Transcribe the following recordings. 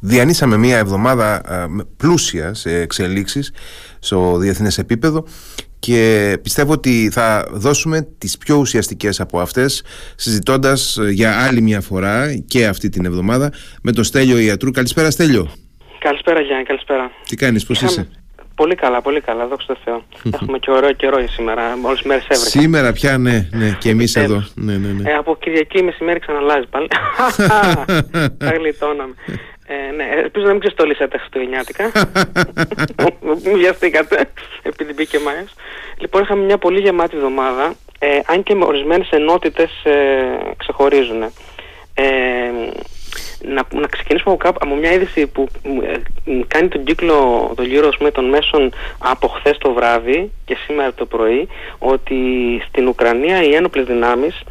διανύσαμε μια εβδομάδα πλούσια σε εξελίξεις στο διεθνές επίπεδο και πιστεύω ότι θα δώσουμε τις πιο ουσιαστικές από αυτές συζητώντας ε, για άλλη μια φορά και αυτή την εβδομάδα με τον Στέλιο Ιατρού. Καλησπέρα Στέλιο. Καλησπέρα Γιάννη, καλησπέρα. Τι κάνεις, πώς είσαι; Πολύ καλά, πολύ καλά, δόξα τω Θεώ. Έχουμε και ωραίο καιρό σήμερα, όλες τις μέρες έβρεχε. Σήμερα πια, ναι, ναι, και εμείς εδώ. Ναι, ναι, ναι. Ε, από Κυριακή μεσημέρι ξαναλάζει πάλι. Θα γλιτώναμε. Ε, ναι, ελπίζω να μην ξεστολίσατε Χριστουγεννιάτικα. Μην βιαστήκατε, επειδή μπήκε Μάιος. Λοιπόν, είχαμε μια πολύ γεμάτη εβδομάδα, ε, αν και με ορισμένες ενότητες ε, ξεχωρίζουν. Ε, να, να ξεκινήσουμε από, από μια είδηση που ε, κάνει τον κύκλο, τον γύρο πούμε, των μέσων από χθες το βράδυ και σήμερα το πρωί ότι στην Ουκρανία οι ένοπλες δυνάμεις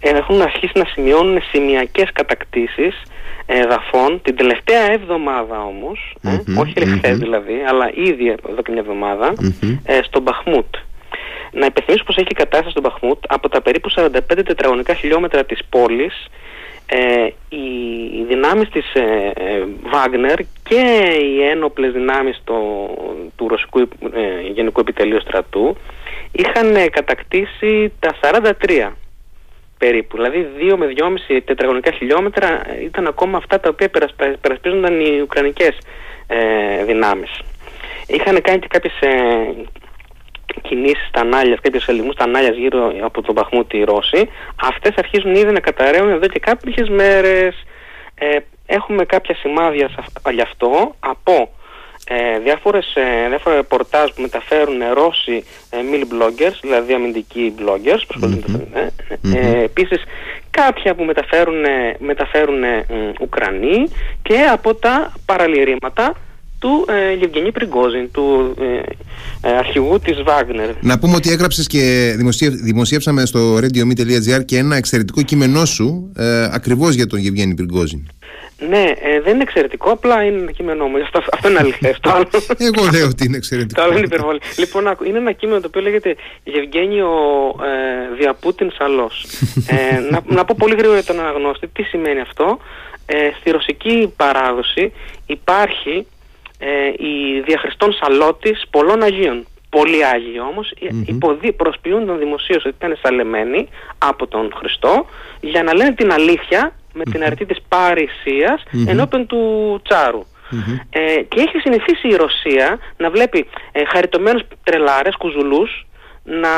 ε, έχουν αρχίσει να σημειώνουν σημειακές κατακτήσεις εδαφών. Την τελευταία εβδομάδα όμως, ε, όχι mm δηλαδή, αλλά ήδη εδώ και μια εβδομάδα, ε, στο Μπαχμούτ. Να υπενθυμίσω πως έχει η κατάσταση στο Μπαχμούτ. Από τα περίπου 45 τετραγωνικά χιλιόμετρα της πόλης ε, οι δυνάμεις της ε, Βάγνερ και οι ένοπλες δυνάμεις το, του Ρωσικού ε, Γενικού Επιτελείου Στρατού είχαν κατακτήσει τα 43 περίπου. Δηλαδή 2 με 2,5 τετραγωνικά χιλιόμετρα ήταν ακόμα αυτά τα οποία περασπίζονταν οι Ουκρανικές ε, δυνάμεις. Είχαν κάνει και κάποιες ε, κινήσεις στα Νάλια, κάποιους ελιγμούς στα Νάλια γύρω από τον Παχμούτη οι Ρώσοι. Αυτές αρχίζουν ήδη να καταραίουν εδώ και κάποιες μέρες. Ε, έχουμε κάποια σημάδια γι' αυτό από ε, διάφορες, ε, διάφορα ρεπορτάζ που μεταφέρουν Ρώσοι ε, mil bloggers, δηλαδή αμυντικοί bloggers που ασχολούνται mm-hmm. ε, ε, επίσης κάποια που μεταφέρουν, μεταφέρουν Ουκρανοί και από τα παραλυρήματα του ε, Γευγενή Πριγκόζιν, του ε, ε, αρχηγού της Βάγνερ. Να πούμε ότι έγραψες και δημοσίευσαμε στο radio.me.gr και ένα εξαιρετικό κείμενό σου ε, ακριβώς για τον Γευγένη Πριγκόζιν. Ναι, ε, δεν είναι εξαιρετικό, απλά είναι ένα κείμενό μου. Αυτό, αυτό είναι αλήθεια. Εγώ λέω ότι είναι εξαιρετικό. Το άλλο είναι υπερβολή. λοιπόν, είναι ένα κείμενο το οποίο λέγεται Γευγένιο ε, Διαπούτιν Σαλός. ε, να, να πω πολύ γρήγορα για τον αναγνώστη τι σημαίνει αυτό. Ε, στη ρωσική παράδοση υπάρχει ε, η διαχριστών σαλότης πολλών Αγίων. Πολλοί Άγιοι όμως mm-hmm. προσποιούνταν δημοσίως ότι ήταν σαλεμένοι από τον Χριστό για να λένε την αλήθεια με την αρετή της παρησίας ενώπιον του Τσάρου. Ε, και έχει συνηθίσει η Ρωσία να βλέπει ε, χαριτωμένους τρελάρες, κουζουλούς να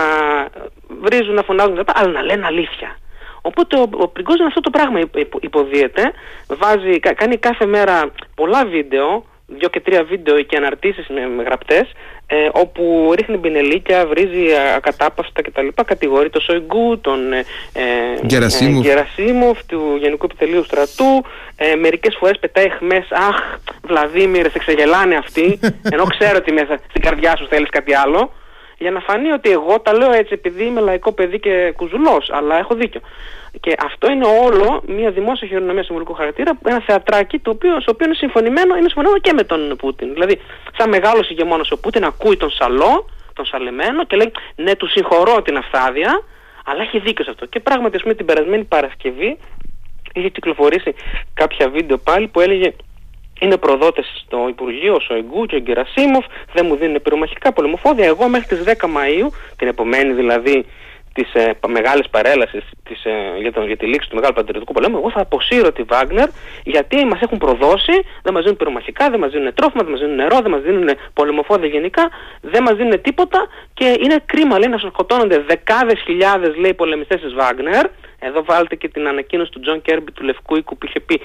βρίζουν, να φωνάζουν, αλλά να λένε αλήθεια. Οπότε ο, ο αυτό το πράγμα υποδίεται, βάζει, κάνει κάθε μέρα πολλά βίντεο δύο και τρία βίντεο και αναρτήσεις με, με γραπτές ε, όπου ρίχνει μπινελίκια, βρίζει ακατάπαυστα κτλ. Κατηγορεί το Σοϊγκού, τον ε, ε, Γερασίμοφ του Γενικού Επιτελείου Στρατού. Ε, μερικές φορές πετάει χμές, αχ Βλαδίμηρε, σε ξεγελάνε αυτοί, ενώ ξέρω ότι μέσα στην καρδιά σου θέλεις κάτι άλλο για να φανεί ότι εγώ τα λέω έτσι επειδή είμαι λαϊκό παιδί και κουζουλός, αλλά έχω δίκιο. Και αυτό είναι όλο μια δημόσια χειρονομία συμβολικού χαρακτήρα, ένα θεατράκι το οποίο, στο οποίο είναι συμφωνημένο, είναι συμφωνημένο και με τον Πούτιν. Δηλαδή, σαν μεγάλος ηγεμόνας ο Πούτιν ακούει τον Σαλό, τον Σαλεμένο και λέει ναι, του συγχωρώ την αυθάδεια, αλλά έχει δίκιο σε αυτό. Και πράγματι, ας πούμε, την περασμένη Παρασκευή είχε κυκλοφορήσει κάποια βίντεο πάλι που έλεγε είναι προδότες στο Υπουργείο, ο Σοϊγκού και ο Γκερασίμοφ, δεν μου δίνουν πυρομαχικά πολεμοφόδια. Εγώ μέχρι τις 10 Μαου, την επομένη δηλαδή της ε, μεγάλης παρέλασης ε, για, για τη λήξη του Μεγάλου Πατριωτικού Πολέμου, εγώ θα αποσύρω τη Βάγνερ γιατί μας έχουν προδώσει, δεν μας δίνουν πυρομαχικά, δεν μας δίνουν τρόφιμα, δεν μας δίνουν νερό, δεν μας δίνουν πολεμοφόδια γενικά, δεν μας δίνουν τίποτα και είναι κρίμα λέει να σκοτώνονται δεκάδες χιλιάδες λέει πολεμιστές της Βάγνερ. Εδώ βάλτε και την ανακοίνωση του Τζον Κέρμπι του Λευκού Οίκου που είχε πει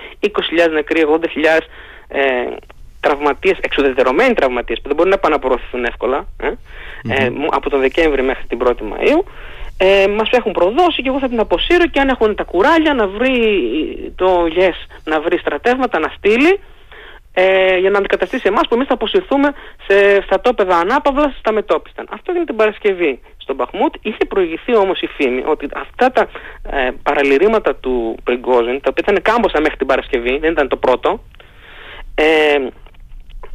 20.000 νεκροί, 80.000 ε, τραυματίες, εξουδετερωμένοι τραυματίες που δεν μπορούν να επαναπροωθηθούν εύκολα ε, ε, από τον Δεκέμβρη μέχρι την 1η Μαΐου ε, μας έχουν προδώσει και εγώ θα την αποσύρω και αν έχουν τα κουράλια να βρει το yes, να βρει στρατεύματα, να στείλει ε, για να αντικαταστήσει εμάς που εμείς θα αποσυρθούμε σε στρατόπεδα ανάπαυλα στα μετόπιστα. Αυτό έγινε την Παρασκευή στον Παχμούτ. Είχε προηγηθεί όμως η φήμη ότι αυτά τα ε, παραλυρήματα του Πριγκόζιν, τα οποία ήταν κάμποσα μέχρι την Παρασκευή, δεν ήταν το πρώτο, ε,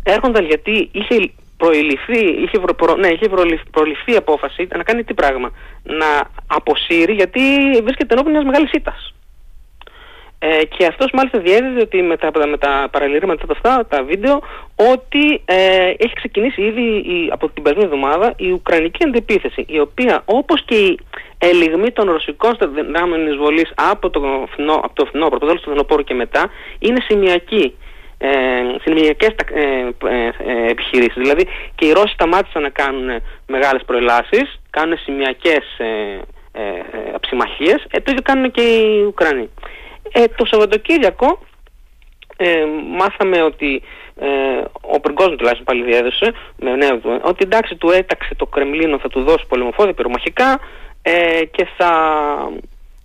έρχονταν γιατί είχε προηληφθεί, είχε, προ, ναι, είχε προληφθεί απόφαση να κάνει τι πράγμα, να αποσύρει γιατί βρίσκεται ενώπιν μιας μεγάλης ήττας. Ε, και αυτός μάλιστα διέδιδε ότι με τα, με τα παραλυρήματα αυτά, τα βίντεο, ότι ε, έχει ξεκινήσει ήδη η, από την περσμένη εβδομάδα η Ουκρανική αντεπίθεση, η οποία όπως και η ελιγμή των ρωσικών δυνάμεων εισβολής από το, φινό, από το φινόπωρο, το τέλος του φινοπόρου και μετά, είναι σημειακή. Ε, συνημιακές ε, ε, ε, επιχειρήσεις. Δηλαδή και οι Ρώσοι σταμάτησαν να κάνουν μεγάλες προελάσεις, κάνουν σημειακές ε, ε, αψημαχίες, ε, το ίδιο κάνουν και οι Ουκρανοί. Ε, το Σαββατοκύριακο ε, μάθαμε ότι ε, ο Πριγκόσμου τουλάχιστον πάλι διέδωσε με νέο του, ότι εντάξει του έταξε το Κρεμλίνο θα του δώσει πολεμοφόδια πυρομαχικά ε, και θα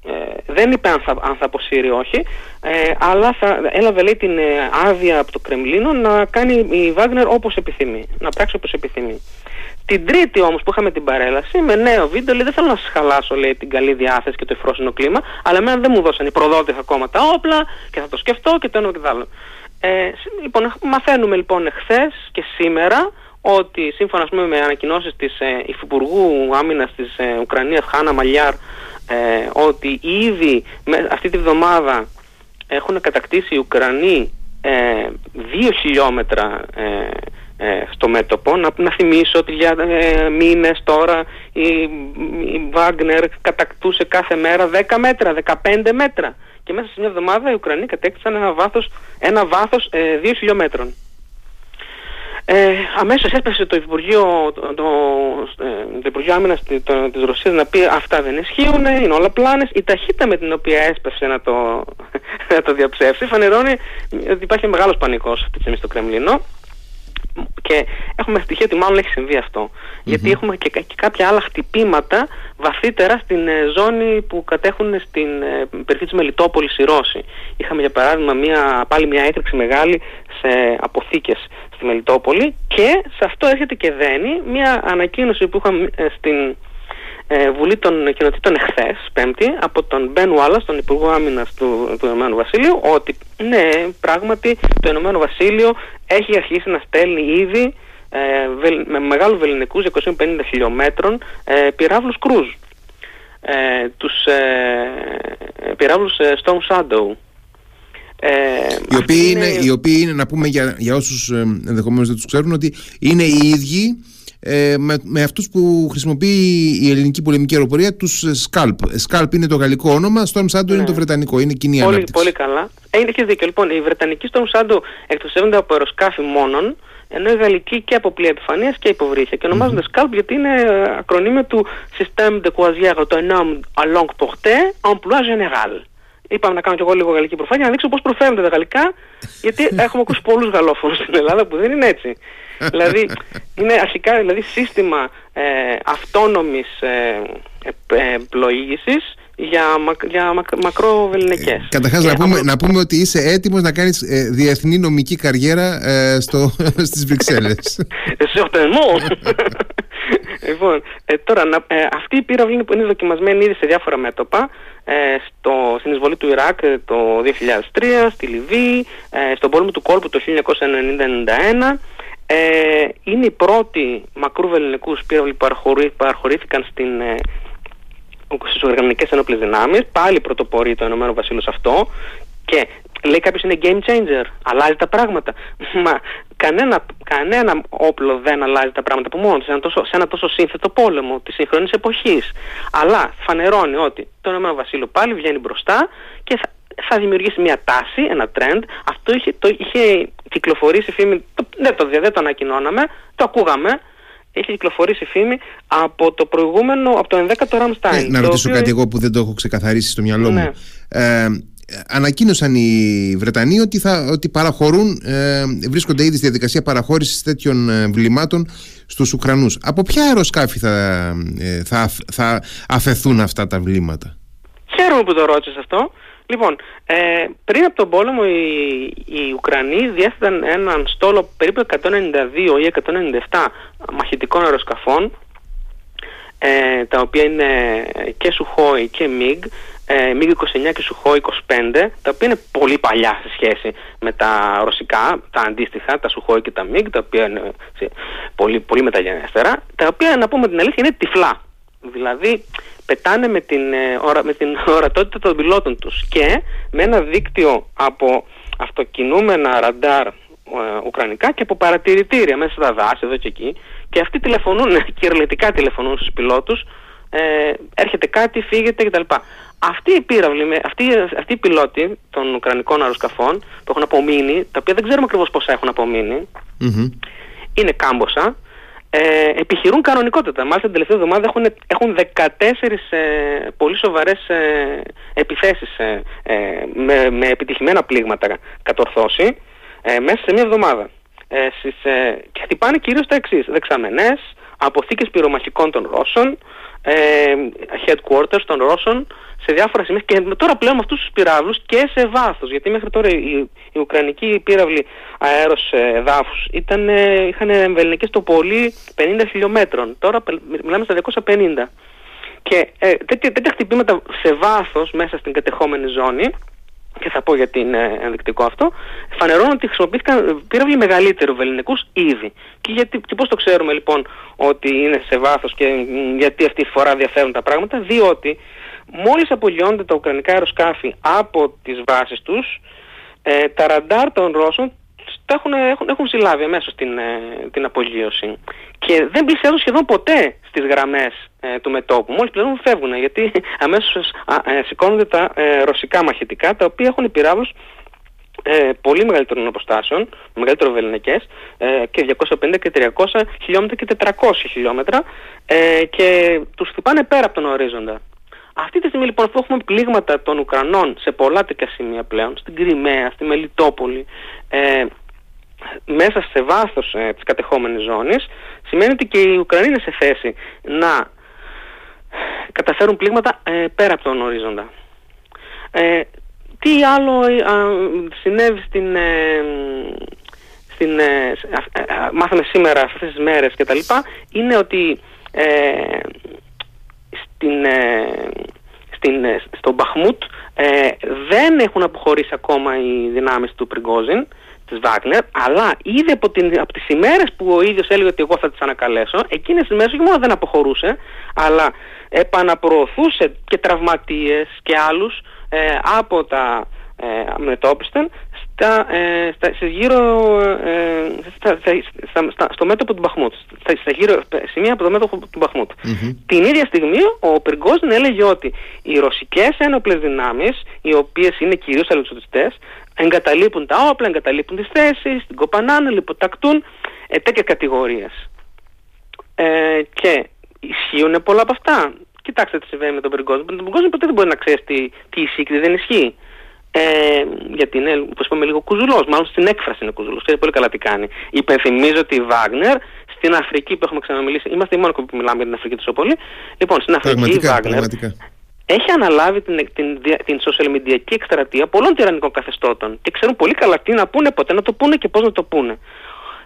ε, δεν είπε αν θα, αν θα αποσύρει όχι, ε, αλλά θα, έλαβε λέει την ε, άδεια από το Κρεμλίνο να κάνει η Βάγνερ όπως επιθυμεί, να πράξει όπως επιθυμεί. Την τρίτη όμως που είχαμε την παρέλαση με νέο βίντεο λέει δεν θέλω να σας χαλάσω λέει την καλή διάθεση και το εφρόσινο κλίμα αλλά εμένα δεν μου δώσαν οι προδότες ακόμα τα όπλα και θα το σκεφτώ και το ένα και το άλλο. Ε, λοιπόν, μαθαίνουμε λοιπόν εχθές και σήμερα ότι σύμφωνα πούμε, με ανακοινώσεις της ε, Υφυπουργού Άμυνας της ε, Ουκρανίας Χάνα Μαλιάρ ε, ότι ήδη με, αυτή τη βδομάδα έχουν κατακτήσει οι Ουκρανοί ε, δύο χιλιόμετρα ε, ε, στο μέτωπο. Να, να θυμίσω ότι για ε, μήνες τώρα η, η Βάγνερ κατακτούσε κάθε μέρα 10 μέτρα, 15 μέτρα. Και μέσα σε μια εβδομάδα οι Ουκρανοί κατέκτησαν ένα βάθος, ένα βάθος ε, 2 χιλιόμετρων. Ε, αμέσως έσπασε το Υπουργείο, το, το, ε, το Υπουργείο Άμυνας της Ρωσίας να πει αυτά δεν ισχύουν, είναι όλα πλάνες. Η ταχύτητα με την οποία έσπασε να το, να το διαψεύσει φανερώνει ότι υπάρχει μεγάλος πανικός αυτή τη στιγμή στο Κρεμλίνο και έχουμε στοιχεία ότι μάλλον έχει συμβεί Γιατί έχουμε και, και, κάποια άλλα χτυπήματα βαθύτερα στην ε, ζώνη που κατέχουν στην ε, περιοχή της Μελιτόπολης οι Ρώσοι. Είχαμε για παράδειγμα μια, πάλι μια έκρηξη μεγάλη σε αποθήκες στη Μελιτόπολη και σε αυτό έρχεται και δένει μια ανακοίνωση που είχαμε ε, στην ε, Βουλή των Κοινοτήτων εχθές, Πέμπτη, από τον Μπεν Ουάλλα, τον Υπουργό Άμυνας του, του Ηνωμένου Βασίλειου, ότι ναι, πράγματι το Ηνωμένο Βασίλειο έχει αρχίσει να στέλνει ήδη ε, με μεγάλους βεληνικούς 250 χιλιόμετρων ε, πυράβλους κρούζ. Ε, τους ε, πυράβλους ε, Storm Shadow. Ε, οι, οποίοι είναι, οι οποίοι είναι, να πούμε για, για όσους ε, ενδεχομένως δεν τους ξέρουν, ότι είναι οι ίδιοι ε, με, με αυτούς που χρησιμοποιεί η ελληνική πολεμική αεροπορία τους Scalp. Scalp είναι το γαλλικό όνομα, Storm Shadow είναι το βρετανικό, είναι κοινή πολύ, ανάπτυξη. Πολύ καλά. Ε, έχεις δίκιο. Λοιπόν, οι βρετανικοί Storm Shadow εκτοξεύονται από αεροσκάφη μόνον, ενώ η γαλλική και από πλοία επιφανείας και υποβρύχια. Και ονομάζονται mm-hmm. Scalp γιατί είναι ακρονίμιο του Système de Croisière Autonome à longue portée, emploi général. Είπαμε να κάνω κι εγώ λίγο γαλλική προφάνεια, να δείξω πώς προφέρονται τα γαλλικά, γιατί έχουμε ακούσει πολλούς γαλλόφωνους στην Ελλάδα που δεν είναι έτσι δηλαδή είναι αρχικά δηλαδή, σύστημα ε, αυτόνομης ε, ε, πλοήγησης για, μακ, για μακ, μακροβεληνικές. Ε, καταρχάς να, πούμε, να πούμε ότι είσαι έτοιμος να κάνεις ε, διεθνή νομική καριέρα ε, στο, στις Βρυξέλλες. Certainement. λοιπόν, ε, τώρα να, ε, αυτή η πύραυλη είναι, είναι δοκιμασμένη ήδη σε διάφορα μέτωπα. Ε, στο, στην εισβολή του Ιράκ το 2003, στη Λιβύη, ε, στον πόλεμο του κόλπου το 1990-1991 ε, είναι οι πρώτοι μακρού βεληνικούς πύραυλοι που παραχωρήθηκαν στην, ε, στις οργανικές ενόπλες δυνάμεις. Πάλι πρωτοπορεί το Ηνωμένο Βασίλειο σε αυτό και λέει κάποιος είναι game changer, αλλάζει τα πράγματα. Μα κανένα, κανένα όπλο δεν αλλάζει τα πράγματα από μόνος σε ένα τόσο, σε ένα τόσο σύνθετο πόλεμο της σύγχρονης εποχής. Αλλά φανερώνει ότι το Ηνωμένο Βασίλειο πάλι βγαίνει μπροστά και θα, θα δημιουργήσει μια τάση, ένα trend. Αυτό είχε, το, είχε κυκλοφορήσει φήμη, το, δεν, το, δεν το ανακοινώναμε, το ακούγαμε, έχει κυκλοφορήσει φήμη από το προηγούμενο, από το 11ο Ραμστάιν. Ε, να ρωτήσω οποίο... κάτι εγώ που δεν το έχω ξεκαθαρίσει στο μυαλό ναι. μου. Ε, ανακοίνωσαν οι Βρετανοί ότι, θα, ότι παραχωρούν, ε, βρίσκονται ήδη στη διαδικασία παραχώρησης τέτοιων ε, βλημάτων στους Ουκρανούς. Από ποια αεροσκάφη θα, ε, θα, θα αφαιθούν αυτά τα βλήματα; Χαίρομαι που το ρώτησες αυτό. Λοιπόν, ε, πριν από τον πόλεμο οι, οι Ουκρανοί διέθεταν έναν στόλο περίπου 192 ή 197 μαχητικών αεροσκαφών ε, τα οποία είναι και Σουχόη και ΜΙΓ ε, ΜΙΓ 29 και Σουχόη 25 τα οποία είναι πολύ παλιά σε σχέση με τα ρωσικά, τα αντίστοιχα, τα Σουχόη και τα ΜΙΓ τα οποία είναι πολύ, πολύ μεταγενέστερα τα οποία να πούμε την αλήθεια είναι τυφλά Δηλαδή πετάνε με την, ε, με την ορατότητα των πιλότων τους και με ένα δίκτυο από αυτοκινούμενα ραντάρ ε, ουκρανικά και από παρατηρητήρια μέσα στα δάση εδώ και εκεί και αυτοί τηλεφωνούν, κυριολεκτικά τηλεφωνούν στους πιλότους ε, έρχεται κάτι, φύγεται κτλ. Αυτοί οι πύραυλοι, αυτοί, αυτοί οι πιλότοι των Ουκρανικών αεροσκαφών που έχουν απομείνει, τα οποία δεν ξέρουμε ακριβώς πόσα έχουν είναι κάμποσα, ε, επιχειρούν κανονικότητα. Μάλιστα την τελευταία εβδομάδα έχουν, έχουν 14 ε, πολύ σοβαρές ε, επιθέσεις ε, ε, με, με επιτυχημένα πλήγματα κατορθώσει ε, μέσα σε μια εβδομάδα. Ε, στις, και χτυπάνε κυρίως τα εξής. Δεξαμενές, αποθήκες πυρομαχικών των Ρώσων, headquarters των Ρώσων, σε διάφορα σημεία και τώρα πλέον με αυτούς τους πυράβλους και σε βάθος γιατί μέχρι τώρα οι, οι Ουκρανικοί πύραυλοι αέρος εδάφους ήταν, είχαν εμβελνικές το πολύ 50 χιλιόμετρων τώρα μιλάμε στα 250 και ε, τέτοια, τέτοια χτυπήματα σε βάθος μέσα στην κατεχόμενη ζώνη και θα πω γιατί είναι ενδεικτικό αυτό, φανερώνουν ότι χρησιμοποιήθηκαν πύραυλοι μεγαλύτερου βεληνικούς ήδη. Και, γιατί, και πώς το ξέρουμε λοιπόν ότι είναι σε βάθος και γιατί αυτή τη φορά διαφέρουν τα πράγματα, διότι Μόλις απολυώνται τα ουκρανικά αεροσκάφη από τις βάσεις τους, ε, τα ραντάρ των Ρώσων τα έχουν, έχουν, έχουν συλλάβει αμέσως την, ε, την απολύωση. Και δεν πλησιάζουν σχεδόν ποτέ στις γραμμές ε, του μετόπου. Μόλις πλέον φεύγουν γιατί αμέσως ε, σηκώνονται τα ρωσικά μαχητικά τα οποία έχουν πυράβλους ε, πολύ μεγαλύτερων αποστάσεων, μεγαλύτερο βεληνικές ε, και 250 και 300 χιλιόμετρα και 400 χιλιόμετρα ε, και τους χτυπάνε πέρα από τον ορίζοντα. Αυτή τη στιγμή λοιπόν αφού έχουμε πλήγματα των Ουκρανών σε πολλά τέτοια σημεία πλέον, στην Κρυμαία, στη Μελιτόπολη, ε, μέσα σε βάθος ε, της κατεχόμενης ζώνης, σημαίνει ότι και οι Ουκρανοί είναι σε θέση να καταφέρουν πλήγματα ε, πέρα από τον ορίζοντα. Ε, τι άλλο ε, συνέβη στην... Ε, στην μάθαμε σήμερα αυτές τις μέρες και τα λοιπά, είναι ότι στην, ε, στην, ε, στον Μπαχμούτ ε, δεν έχουν αποχωρήσει ακόμα οι δυνάμεις του Πριγκόζιν της Βάγνερ, αλλά ήδη από, την, από τις ημέρες που ο ίδιος έλεγε ότι εγώ θα τις ανακαλέσω, εκείνες τις ημέρες όχι μόνο δεν αποχωρούσε, αλλά επαναπροωθούσε και τραυματίες και άλλους από τα ε, στα, ε, στα, γύρω, ε, στα, στα, στο μέτωπο του Μπαχμούτ, στα, στα γύρω σημεία από το μέτωπο του μπαχμουτ Την ίδια στιγμή ο Πριγκόζιν έλεγε ότι οι ρωσικές ένοπλες δυνάμεις, οι οποίες είναι κυρίως αλεξοτιστές, εγκαταλείπουν τα όπλα, εγκαταλείπουν τις θέσεις, την κοπανάνε, λιποτακτούν, ε, τέτοια κατηγορίες. Ε, και ισχύουν πολλά από αυτά. Κοιτάξτε τι συμβαίνει με τον Πριγκόζιν. Τον Πριγκόζιν ποτέ δεν μπορεί να ξέρεις τι, τι ισχύει και τι δεν ισχύει. Ε, γιατί είναι, όπως είπαμε, λίγο κουζουλός, μάλλον στην έκφραση είναι κουζουλός, ξέρεις πολύ καλά τι κάνει. Υπενθυμίζω ότι η Βάγνερ στην Αφρική που έχουμε ξαναμιλήσει, είμαστε οι μόνοι που μιλάμε για την Αφρική τόσο πολύ, λοιπόν στην Αφρική η Βάγνερ έχει αναλάβει την, την, την, την social media εκστρατεία πολλών τυραννικών καθεστώτων και ξέρουν πολύ καλά τι να πούνε, ποτέ να το πούνε και πώς να το πούνε.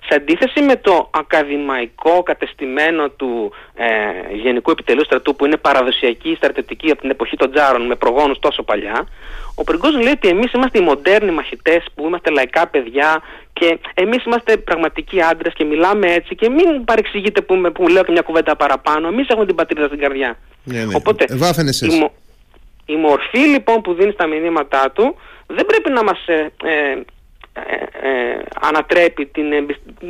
Σε αντίθεση με το ακαδημαϊκό κατεστημένο του ε, Γενικού Επιτελείου Στρατού που είναι παραδοσιακή στρατιωτική από την εποχή των Τζάρων με προγόνους τόσο παλιά, ο Πριγκόζιν λέει ότι εμείς είμαστε οι μοντέρνοι μαχητές που είμαστε λαϊκά παιδιά και εμείς είμαστε πραγματικοί άντρες και μιλάμε έτσι και μην παρεξηγείτε που, με, που λέω και μια κουβέντα παραπάνω, εμείς έχουμε την πατρίδα στην καρδιά. Ναι, ναι. Οπότε η, η, μορφή λοιπόν που δίνεις στα μηνύματά του δεν πρέπει να μας ε, ε, ε, ε, ανατρέπει την,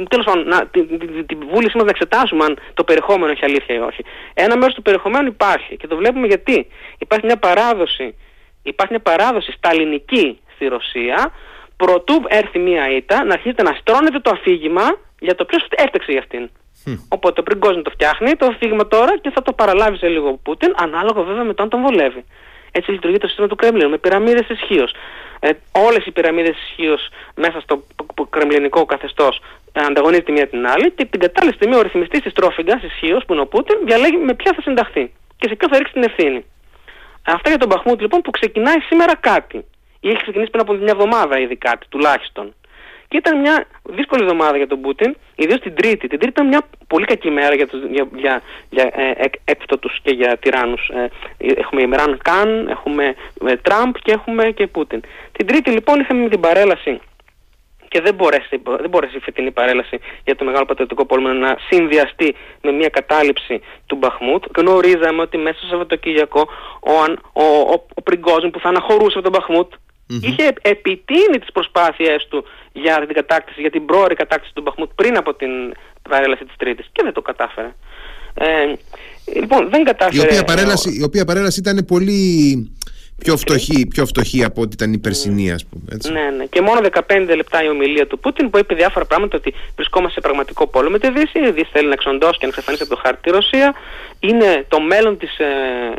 τέλος πάντων, να, την, την, την, βούλησή μας να εξετάσουμε αν το περιεχόμενο έχει αλήθεια ή όχι. Ένα μέρος του περιεχομένου υπάρχει και το βλέπουμε γιατί. Υπάρχει μια παράδοση, υπάρχει μια παράδοση σταλινική στη Ρωσία προτού έρθει μια ήττα να αρχίσετε να στρώνετε το αφήγημα για το ποιος έφταξε για αυτήν. Οπότε πριν κόσμο το φτιάχνει το αφήγημα τώρα και θα το παραλάβει σε λίγο ο Πούτιν, ανάλογα βέβαια με το αν τον βολεύει. Έτσι λειτουργεί το σύστημα του Κρεμλίνου με πυραμίδες ισχύως. Ε, όλες οι πυραμίδες ισχύως μέσα στο κρεμλινικό καθεστώς ανταγωνίζεται μία την άλλη και την κατάλληλη στιγμή ο ρυθμιστής της τρόφιγγας ισχύως που είναι ο Πούτιν διαλέγει με ποια θα συνταχθεί και σε ποιο θα ρίξει την ευθύνη. Αυτά για τον Μπαχμούτ λοιπόν που ξεκινάει σήμερα κάτι. Ή έχει ξεκινήσει πριν από μια εβδομάδα ήδη κάτι τουλάχιστον. Και ήταν μια δύσκολη εβδομάδα για τον Πούτιν, ιδίως την Τρίτη. Την Τρίτη ήταν μια πολύ κακή μέρα για, τους, για, για, για ε, και για τυράννους. Ε, έχουμε Ημράν Καν, έχουμε ε, Τραμπ και έχουμε και Πούτιν. Την Τρίτη λοιπόν είχαμε την παρέλαση και δεν μπορέσει, δεν μπορέσει η φετινή παρέλαση για το Μεγάλο Πατριωτικό Πόλεμο να συνδυαστεί με μια κατάληψη του Μπαχμούτ. Γνωρίζαμε ότι μέσα στο Σαββατοκύριακο ο, ο, ο, ο Πριγκόζιν που θα αναχωρούσε από τον Μπαχμούτ είχε επιτείνει τις προσπάθειές του για την κατάκτηση, για την πρόορη κατάκτηση του Μπαχμούτ πριν από την παρέλαση της Τρίτης και δεν το κατάφερε. Ε, λοιπόν, δεν κατάφερε... Η οποία παρέλαση, η οποία παρέλαση ήταν πολύ πιο φτωχή, πιο φτωχή από ό,τι ήταν η περσινή, ας πούμε. Έτσι. Ναι, ναι. Και μόνο 15 λεπτά η ομιλία του Πούτιν που είπε διάφορα πράγματα ότι βρισκόμαστε σε πραγματικό πόλεμο με τη Δύση. Η Δύση θέλει να εξοντώσει και να εξαφανίσει από το χάρτη τη Ρωσία. Είναι το μέλλον της ε,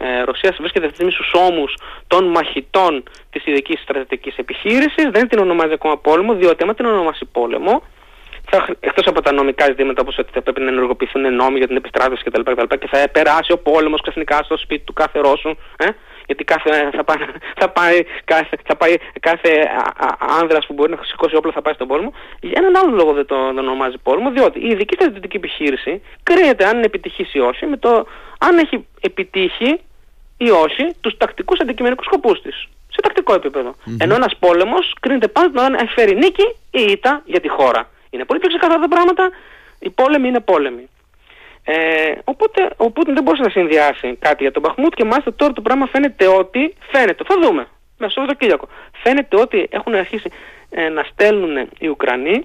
ε, Ρωσίας βρίσκεται αυτή τη στιγμή στους όμου των μαχητών της ειδικής στρατιωτικής επιχείρησης. Δεν την ονομάζει ακόμα πόλεμο, διότι άμα την ονομάσει πόλεμο, εκτός από τα νομικά ζητήματα όπως ότι θα πρέπει να ενεργοποιηθούν νόμοι για την επιστράτευση κτλ. Και, και θα περάσει ο πόλεμος ξαφνικά στο σπίτι του κάθε Ρώσου. Ε; Γιατί κάθε, θα, πάει, θα, πάει, κάθε, θα πάει κάθε άνδρας που μπορεί να σηκώσει όπλο θα πάει στον πόλεμο. Για έναν άλλο λόγο δεν το, το ονομάζει πόλεμο, διότι η ειδική στρατιωτική επιχείρηση κρίνεται αν είναι επιτυχής ή όχι με το αν έχει επιτύχει ή όχι τους τακτικούς αντικειμενικούς σκοπούς της. Σε τακτικό επίπεδο. Mm-hmm. Ενώ ένας πόλεμος κρίνεται πάντα αν φέρει νίκη ή ήττα για τη χώρα. Είναι πολύ πιο ξεκαθαρά τα πράγματα. Οι πόλεμοι είναι πόλεμοι. Ε, οπότε ο Πούτιν δεν μπορούσε να συνδυάσει κάτι για τον Μπαχμούτ και μάλιστα τώρα το πράγμα φαίνεται ότι. Φαίνεται, θα δούμε. Μέσα στο Σαββατοκύριακο. Φαίνεται ότι έχουν αρχίσει ε, να στέλνουν οι Ουκρανοί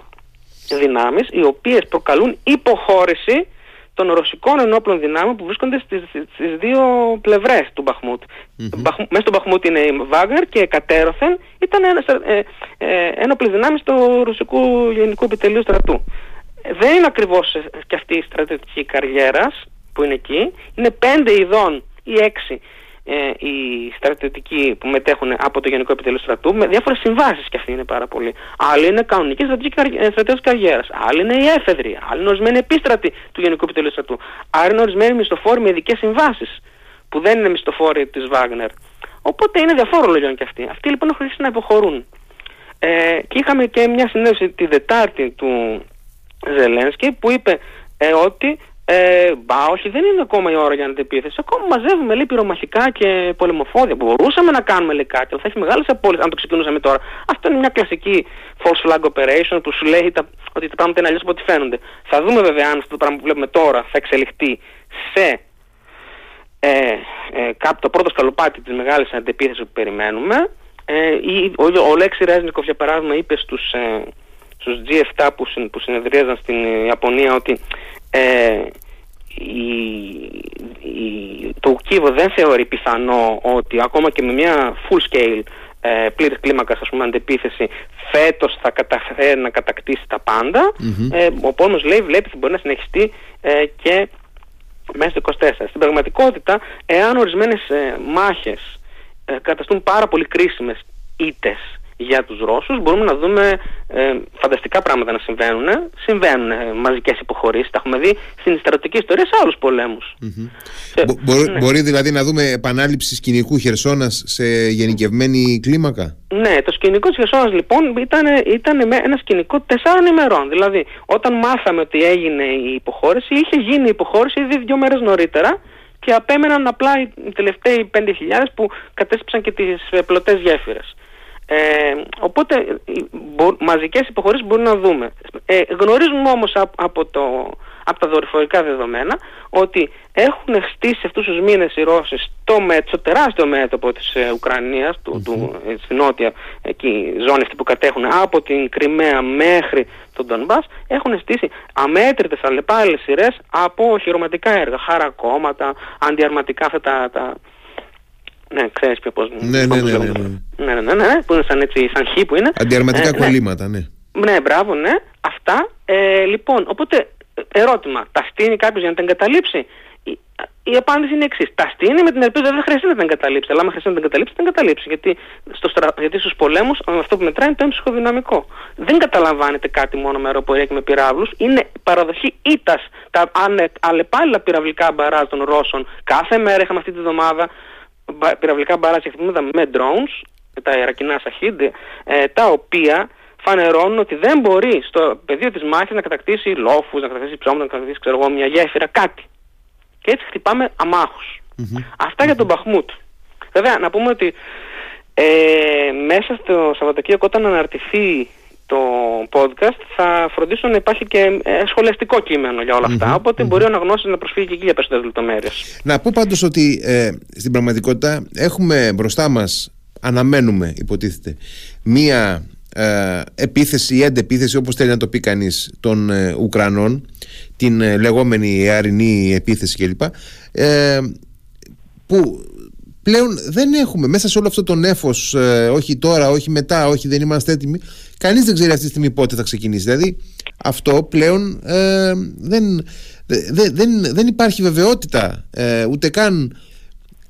δυνάμεις οι οποίες προκαλούν υποχώρηση των ρωσικών ενόπλων δυνάμεων που βρίσκονται στις, στις δύο πλευρές του Μπαχμούτ. Mm-hmm. Μέσα στο Μπαχμούτ είναι η Βάγνερ και κατέρωθεν ήταν ένας, ε, ε, ένοπλες δυνάμεις του ρωσικού γενικού επιτελείου στρατού δεν είναι ακριβώς και αυτή η στρατιωτική καριέρας που είναι εκεί. Είναι πέντε ειδών ή έξι ε, οι στρατιωτικοί που μετέχουν από το Γενικό Επιτελείο Στρατού με διάφορες συμβάσεις και αυτή είναι πάρα πολύ. Άλλοι είναι κανονικοί στρατιωτική καριέρας, άλλοι είναι οι έφεδροι, άλλοι είναι ορισμένοι επίστρατοι του Γενικού Επιτελείου Στρατού, άλλοι είναι ορισμένοι μισθοφόροι με ειδικές συμβάσεις που δεν είναι μισθοφόροι της Βάγνερ. Οπότε είναι διαφόρων λογιών και αυτοί. Αυτοί λοιπόν έχουν αρχίσει να υποχωρούν. Ε, και είχαμε και μια συνέντευξη τη Δετάρτη του Ζελένσκι που είπε ε, ότι ε, μπα, όχι, δεν είναι ακόμα η ώρα για αντιπίθεση. Ακόμα μαζεύουμε λέει πυρομαχικά και πολεμοφόδια. Μπορούσαμε να κάνουμε λέει κάτι, αλλά θα έχει μεγάλες απώλειες αν το ξεκινούσαμε τώρα. Αυτό είναι μια κλασική false flag operation που σου λέει τα, ότι τα πράγματα είναι αλλιώς από ό,τι φαίνονται. Θα δούμε βέβαια αν αυτό το πράγμα που βλέπουμε τώρα θα εξελιχθεί σε ε, ε, το πρώτο σκαλοπάτι της μεγάλης αντιπίθεση που περιμένουμε. Ε, ο, ο, ο Λέξης Ρέζνικοφ για παράδειγμα είπε στους, ε, στους G7 που, που συνεδρίαζαν στην Ιαπωνία ότι ε, η, η, το Κίβο δεν θεωρεί πιθανό ότι ακόμα και με μια full scale ε, πλήρης κλίμακας ας πούμε αντεπίθεση φέτος θα καταφέρει να κατακτήσει τα παντα ε, ο πόλεμος λέει βλέπει ότι μπορεί να συνεχιστεί ε, και μέσα στο 24 στην πραγματικότητα εάν ορισμένες ε, μάχες ε, καταστούν πάρα πολύ κρίσιμες ήτες για τους Ρώσους μπορούμε να δούμε ε, φανταστικά πράγματα να συμβαίνουν. Συμβαίνουν ε, μαζικές υποχωρήσεις. Τα έχουμε δει στην ιστορική ιστορία σε άλλους πολέμους. Ε, ναι. Μπορεί δηλαδή να δούμε επανάληψη σκηνικού Χερσόνας σε γενικευμένη κλίμακα; Ναι, το σκηνικό της Χερσόνας λοιπόν ήταν, ήταν ένα σκηνικό τεσσάρων ημερών. Δηλαδή όταν μάθαμε ότι έγινε η υποχώρηση είχε γίνει η υποχώρηση ήδη δύο μέρες νωρίτερα και απέμεναν απλά οι τελευταίοι 5.000 που κατέστρεψαν και τις ε, πλωτές γέφυρες. Ε, οπότε μπο, μαζικές υποχωρήσεις μπορούμε να δούμε. Ε, γνωρίζουμε όμως από, το, από τα δορυφορικά δεδομένα ότι έχουν χτίσει αυτούς τους μήνες οι Ρώσοι στο, στο τεράστιο μέτωπο της ε, Ουκρανίας, του, του, ε, στη νότια εκεί, ζώνη αυτή που κατέχουν από την Κρυμαία μέχρι τον Ντονμπάς έχουν στήσει αμέτρητες αλλεπάλληλες σειρές από χειροματικά έργα, χαρακόμματα, αντιαρματικά αυτά τα, τα ναι, ξέρεις ποιο πώ. Ναι, ναι, ναι, ναι, ναι. Ναι, ναι, ναι, ναι, που είναι σαν, έτσι, σαν χ που είναι. Αντιαρματικά ε, κολλήματα, ναι. Ναι, μπράβο, ναι. Αυτά. Ε, λοιπόν, οπότε, ερώτημα. Τα στείνει κάποιος για να τα εγκαταλείψει; Η, η απάντηση είναι εξής. Τα στείνει με την ελπίδα δεν χρειάζεται να τα εγκαταλείψει. Αλλά αν χρειάζεται να τα εγκαταλείψει, τα εγκαταλείψει. Γιατί, στο στρα... Γιατί στους πολέμους αυτό που μετράει είναι το έμψυχο δυναμικό. Δεν καταλαμβάνεται κάτι μόνο με αεροπορία και με πυράβλους. Είναι παραδοχή ήττα. Τα αλλεπάλληλα πυραυλικά μπαράζ των Ρώσων. Κάθε μέρα είχαμε αυτή τη βδομάδα πυραυλικά μπαράζια χτυπήματα με drones, τα ιερακινά σαχίντ, ε, τα οποία φανερώνουν ότι δεν μπορεί στο πεδίο της μάχης να κατακτήσει λόφους, να κατακτήσει ψώματα, να κατακτήσει ξέρω εγώ, μια γέφυρα, κάτι. Και έτσι χτυπάμε Αυτά για τον Μπαχμούτ. Βέβαια, να πούμε ότι ε, μέσα στο Σαββατοκύριακο όταν αναρτηθεί το podcast θα φροντίσω να υπάρχει και ε, σχολιαστικό κείμενο για όλα αυτά, οπότε μπορεί ο αναγνώστης να προσφύγει και εκεί για περισσότερες λεπτομέρειες. Να πω πάντως ότι ε, στην πραγματικότητα έχουμε μπροστά μας, αναμένουμε υποτίθεται, μία ε, επίθεση ή αντεπίθεση όπως θέλει να το πει κανείς των ε, Ουκρανών την ε, λεγόμενη αρινή επίθεση κλπ. Ε, που πλέον δεν έχουμε. Μέσα σε όλο αυτό το νέφος όχι τώρα, όχι μετά, όχι δεν είμαστε έτοιμοι κανείς δεν ξέρει αυτή τη στιγμή πότε θα ξεκινήσει δηλαδή αυτό πλέον δεν, δεν, δεν, δεν υπάρχει βεβαιότητα ούτε καν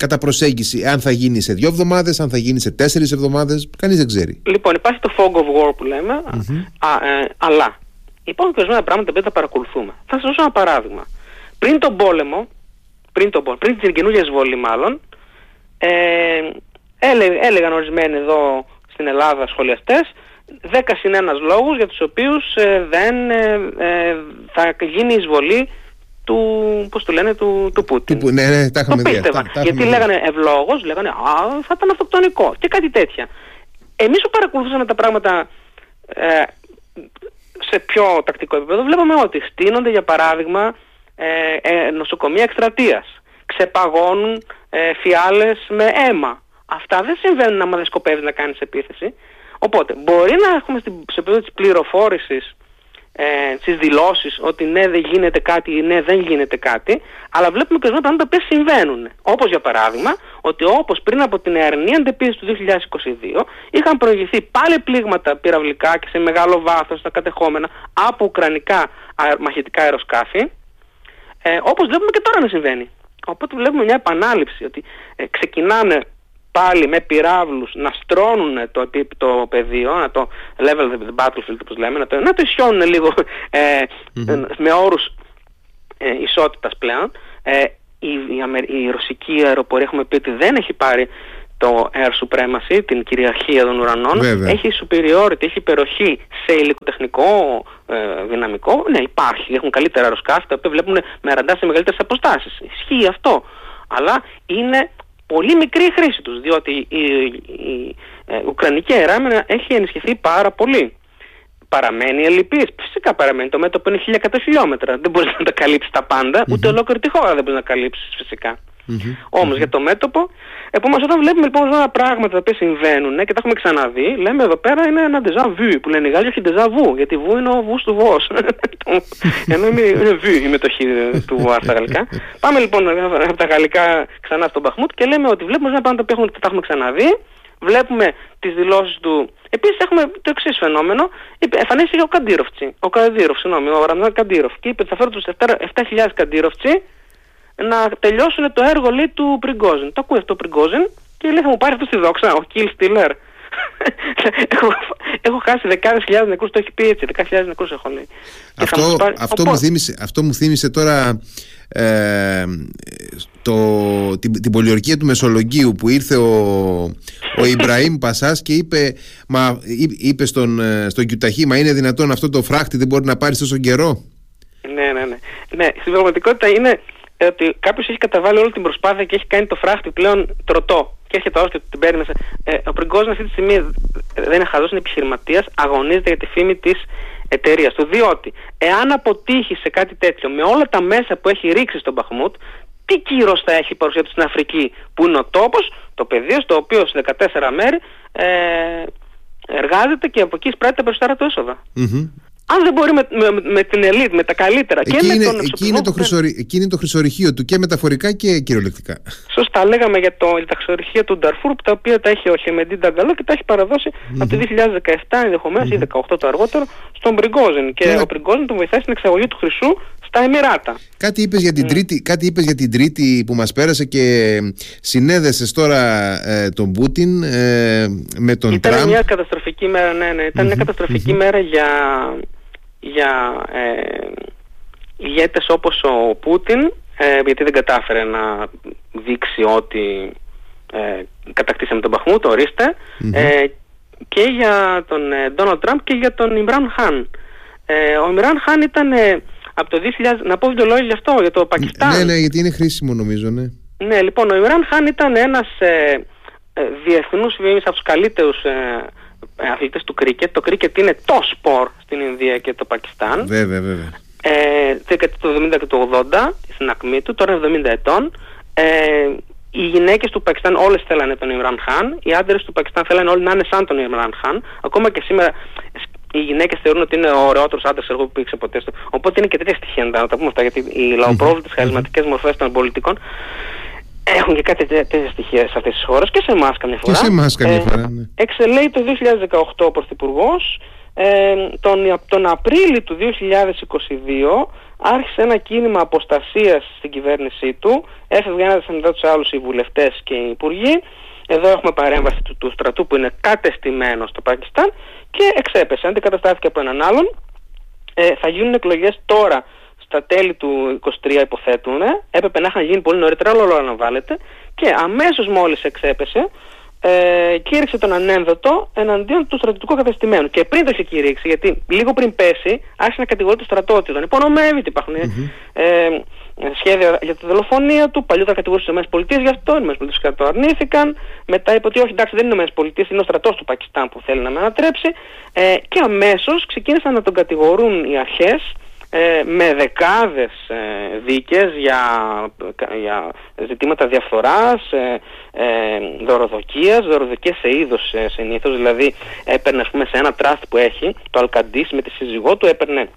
κατά προσέγγιση, αν θα γίνει σε δύο εβδομάδες, αν θα γίνει σε τέσσερις εβδομάδες, κανείς δεν ξέρει. Λοιπόν, υπάρχει το fog of war που λέμε, α, ε, αλλά υπάρχουν και ορισμένα πράγματα που τα παρακολουθούμε. Θα σας δώσω ένα παράδειγμα. Πριν τον πόλεμο, πριν, τον πόλεμο, πριν την καινούργια εισβολή μάλλον, ε, έλε, έλεγαν ορισμένοι εδώ στην Ελλάδα σχολιαστές 10 συν ένας λόγους για τους οποίους ε, δεν ε, ε, θα γίνει εισβολή του, πώς το λένε, του, του Πούτιν. Του, ναι, ναι, τα το πίστευαν. Γιατί λέγανε ευλόγος, λέγανε α, θα ήταν αυτοκτονικό και κάτι τέτοια. Εμείς που παρακολουθούσαμε τα πράγματα ε, σε πιο τακτικό επίπεδο βλέπαμε ότι στείνονται για παράδειγμα ε, ε, νοσοκομεία εκστρατείας. Ξεπαγώνουν ε, φιάλες με αίμα. Αυτά δεν συμβαίνουν άμα δεν σκοπεύεις να κάνεις επίθεση. Οπότε μπορεί να έχουμε στην, σε επίπεδο της πληροφόρησης ε, στις δηλώσεις ότι ναι δεν γίνεται κάτι ή ναι δεν γίνεται κάτι αλλά βλέπουμε και ορισμένα πράγματα που συμβαίνουν. Όπως για παράδειγμα ότι όπως πριν από την αερνή αντεπίθεση του 2022 είχαν προηγηθεί πάλι πλήγματα πυραυλικά και σε μεγάλο βάθος στα κατεχόμενα από ουκρανικά μαχητικά αεροσκάφη. Ε, όπως βλέπουμε και τώρα να συμβαίνει. Οπότε βλέπουμε μια επανάληψη ότι ε, ξεκινάνε πάλι με πυράβλους να στρώνουν το, το πεδίο, να το level the battlefield όπως λέμε, να το, να το ισιώνουν λίγο ε, με όρους ε, ισότητας πλέον. Ε, η, η, η, ρωσική αεροπορία έχουμε πει ότι δεν έχει πάρει το air supremacy, την κυριαρχία των ουρανών, έχει superiority, έχει υπεροχή σε υλικοτεχνικό ε, δυναμικό. Ναι, υπάρχει, έχουν καλύτερα αεροσκάφη τα οποία βλέπουν με ραντά σε μεγαλύτερες αποστάσεις. Ισχύει αυτό. Αλλά είναι πολύ μικρή η χρήση τους, διότι η, η, ε, Ουκρανική αεράμενα έχει ενισχυθεί πάρα πολύ. Παραμένει ελλειπής. Φυσικά παραμένει. Το μέτωπο είναι 1100 χιλιόμετρα. Δεν μπορείς να τα καλύψεις τα πάντα, ούτε ολόκληρη τη χώρα δεν μπορείς να καλύψεις φυσικά. Mm-hmm. Όμω για το μέτωπο, επομένως όταν βλέπουμε λοιπόν αυτά τα πράγματα που συμβαίνουν και τα έχουμε ξαναδεί, λέμε εδώ πέρα είναι ένα déjà vu που λένε οι Γάλλοι, όχι déjà vu, γιατί vu είναι ο βου του βό. Ενώ είναι, είναι vu η μετοχή του βουά στα γαλλικά. Πάμε λοιπόν από τα γαλλικά ξανά στον Παχμούτ και λέμε ότι βλέπουμε ένα πράγματα που τα έχουμε ξαναδεί, βλέπουμε τις δηλώσεις του. Επίσης έχουμε το εξής φαινόμενο. Εμφανίστηκε ο Καντήροφτσι. Ο Καντήροφ, συγγνώμη, ο Ραμνάν Καντήροφ. Και είπε ότι θα φέρω τους 7.000 Καντήροφτσι να τελειώσουν το έργο λέει του Πριγκόζιν. Το ακούει αυτό ο Πριγκόζιν και λέει θα μου πάρει αυτό στη δόξα, ο Kill Stiller. έχω, έχω χάσει δεκάδες χιλιάδες νεκρούς, το έχει πει έτσι, δεκάδες χιλιάδες νεκρούς έχω λέει. Αυτό, πάρει... αυτό, μου θύμισε, αυτό μου θύμισε τώρα ε, το, την, την πολιορκία του Μεσολογγίου που ήρθε ο, ο Ιμπραήμ Πασάς και είπε, μα, είπε στον, ε, στον Κιουταχή μα είναι δυνατόν αυτό το φράχτη δεν μπορεί να πάρεις τόσο καιρό; Ναι, ναι, ναι. Ναι, στην πραγματικότητα είναι ότι κάποιος έχει καταβάλει όλη την προσπάθεια και έχει κάνει το φράχτη πλέον τροτό. Και έρχεται ο και την παίρνει μέσα. Ε, ο Πριγκόζιν αυτή τη στιγμή δεν είναι χαζός, είναι επιχειρηματίας, αγωνίζεται για τη φήμη της εταιρείας του. Διότι εάν αποτύχει σε κάτι τέτοιο με όλα τα μέσα που έχει ρίξει στον Μπαχμούτ, τι κύρος θα έχει παρουσία του στην Αφρική, που είναι ο τόπος, το πεδίο, στο οποίο σε 14 μέρη ε, εργάζεται και από εκεί σπράττει τα περισσότερα του έσοδα αν δεν μπορεί με, με, με την ελίτ, με τα καλύτερα εκεί και είναι, με τον εκεί είναι, το χρυσορι, εκεί είναι το χρυσορυχείο του και μεταφορικά και κυριολεκτικά. Σωστά, λέγαμε για, το, για τα χρυσορυχεία του Νταρφούρ τα οποία τα έχει ο Χεμεντίν Νταγκαλό και τα έχει παραδώσει mm-hmm. από το 2017 ενδεχομένως mm-hmm. ή 18 το αργότερο στον Πριγκόζεν. Και ο Πριγκόζεν τον βοηθάει στην εξαγωγή του χρυσού στα Εμμυράτα. Κάτι είπες για, την τρίτη, κάτι είπες για την Τρίτη που μας πέρασε και συνέδεσαι τώρα ε, τον Πούτιν ε, με τον Ήταν Τραμπ. Ήταν μια καταστροφική μέρα, ναι, ναι. Ηταν μια καταστροφική μέρα για για ε, ηγέτες όπως ο Πούτιν ε, γιατί δεν κατάφερε να δείξει ότι ε, κατακτήσαμε τον Παχμούτ, ε, και για τον Ντόναλτ Τραμπ και για τον Ιμράν Χαν. Ε, ο Ιμράν Χαν ήταν ε, από το 2000, να πω δύο λόγια γι' αυτό, για το Πακιστάν. Ναι, ναι, γιατί είναι χρήσιμο νομίζω, ναι. Ναι, λοιπόν, ο Ιμράν Χαν ήταν ένας ε, ε, διεθνούς από τους καλύτερους ε, αθλητές του κρίκετ. Το κρίκετ είναι το σπορ στην Ινδία και το Πακιστάν. Βέβαια, βέβαια. Ε, το 70 και το 80 στην ακμή του, τώρα 70 ετών. Ε, οι γυναίκες του Πακιστάν όλες θέλανε τον Ιμράν Χαν. Οι άντρες του Πακιστάν θέλανε όλοι να είναι σαν τον Ιμράν Χαν. Ακόμα και σήμερα οι γυναίκες θεωρούν ότι είναι ο ωραιότερος άντρας εγώ που υπήρξε ποτέ στο. Οπότε είναι και τέτοια στοιχεία να τα πούμε αυτά. Γιατί οι λαοπρόβλητες χαρισματικές μορφές των πολιτικών έχουν και κάτι τέτοια στοιχεία σε αυτές τις χώρες και σε εμάς καμιά φορά. Και σε εμάς καμιά ε, φορά. Ναι. Εξελέει το 2018 ο Πρωθυπουργός. Ε, τον, τον Απρίλιο του 2022 άρχισε ένα κίνημα αποστασίας στην κυβέρνησή του. Έφευγε ένας μετά τους άλλους οι βουλευτές και οι υπουργοί. Εδώ έχουμε παρέμβαση του, του στρατού που είναι κατεστημένο στο Πακιστάν και εξέπεσε, αντικαταστάθηκε από έναν άλλον. Ε, θα γίνουν εκλογές τώρα στα τέλη του 23 υποθέτουν, έπρεπε να είχαν γίνει πολύ νωρίτερα, αλλά όλο αναβάλλεται και αμέσως μόλις εξέπεσε ε, κήρυξε τον ανένδοτο εναντίον του στρατιωτικού κατεστημένου. Και πριν το είχε κηρύξει, γιατί λίγο πριν πέσει, άρχισε να κατηγορεί το στρατό ότι τον υπονομεύει, ότι υπάρχουν ε, σχέδια για τη δολοφονία του. Παλιότερα κατηγορούσε τις ΗΠΑ γι' αυτό, οι ΗΠΑ το αρνήθηκαν. Μετά είπε ότι όχι, εντάξει, δεν είναι οι ΗΠΑ, είναι ο στρατός του Πακιστάν που θέλει να με ανατρέψει. Ε, και αμέσως ξεκίνησαν να τον κατηγορούν οι αρχές ε, με δεκάδες ε, δίκες για, για ζητήματα διαφθοράς, ε, ε, δωροδοκίας, δωροδοκίες σε είδος ε, συνήθως, δηλαδή έπαιρνε ας πούμε σε ένα τραστ που έχει, το Αλκαντής με τη σύζυγό του έπαιρνε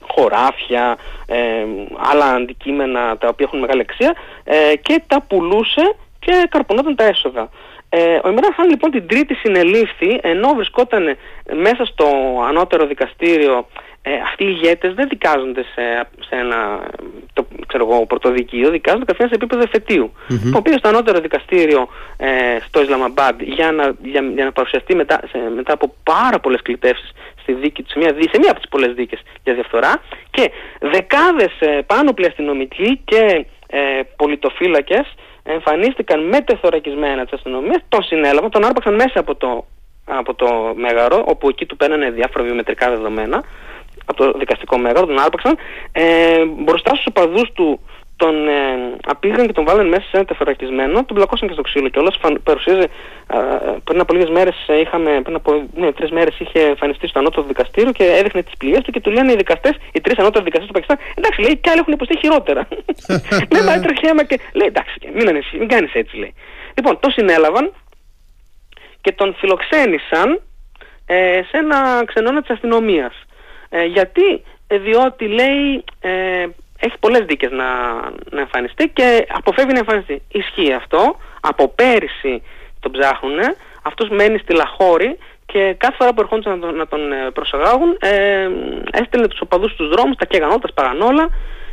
χωράφια, ε, άλλα αντικείμενα τα οποία έχουν μεγάλη αξία ε, και τα πουλούσε και καρπονόταν τα έσοδα. Ε, ο Ιμράν Χάν λοιπόν την τρίτη συνελήφθη ενώ βρισκόταν μέσα στο ανώτερο δικαστήριο ε, αυτοί οι ηγέτες δεν δικάζονται σε, σε ένα το, ξέρω εγώ, πρωτοδικείο, δικάζονται κατευθείαν σε επίπεδο εφετείου. Mm-hmm. Το οποίος στο ανώτερο δικαστήριο ε, στο Ισλαμαμπάντ για να, για, για να παρουσιαστεί μετά, σε, μετά από πάρα πολλές κλητεύσεις στη δίκη του, σε μία, σε μία από τις πολλές δίκες για διαφθορά και δεκάδες ε, πάνωπλοι αστυνομικοί και ε, πολιτοφύλακες εμφανίστηκαν μετεθωρακισμένα της αστυνομίας, τον συνέλαβαν, τον άρπαξαν μέσα από το, από το Μέγαρο, όπου εκεί του παίρνανε διάφορα βιομετρικά δεδομένα, από το δικαστικό μέγαρο, τον άρπαξαν, ε, μπροστά στους οπαδούς του τον ε, απήγαν και τον βάλανε μέσα σε ένα τεφερακισμένο, τον πλακώσαν και στο ξύλο κιόλας, παρουσίαζε ε, πριν από λίγες μέρες, ε, είχαμε, πριν από ναι, τρεις μέρες είχε εμφανιστεί στο ανώτατο δικαστήριο και έδειχνε τις πληγές του και του λένε οι δικαστές, οι τρεις ανώτατοι δικαστές του Πακιστάν, εντάξει λέει και άλλοι έχουν υποστεί χειρότερα. ναι, μα έτρεχε αίμα και λέει εντάξει, μην, ανεσύ, μην κάνεις έτσι λέει. Λοιπόν, το συνέλαβαν και τον φιλοξένησαν ε, σε ένα ξενώνα της αστυνομίας. Ε, γιατί, ε, διότι λέει ε, έχει πολλές δίκες να, να εμφανιστεί και αποφεύγει να εμφανιστεί. Ισχύει αυτό, από πέρυσι τον ψάχνουνε, αυτός μένει στη Λαχώρη και κάθε φορά που ερχόντουσαν να τον, να τον ε, προσαγάγουν ε, έστελνε τους οπαδούς στους δρόμους, τα καίγαν τα σπάγαν όλα.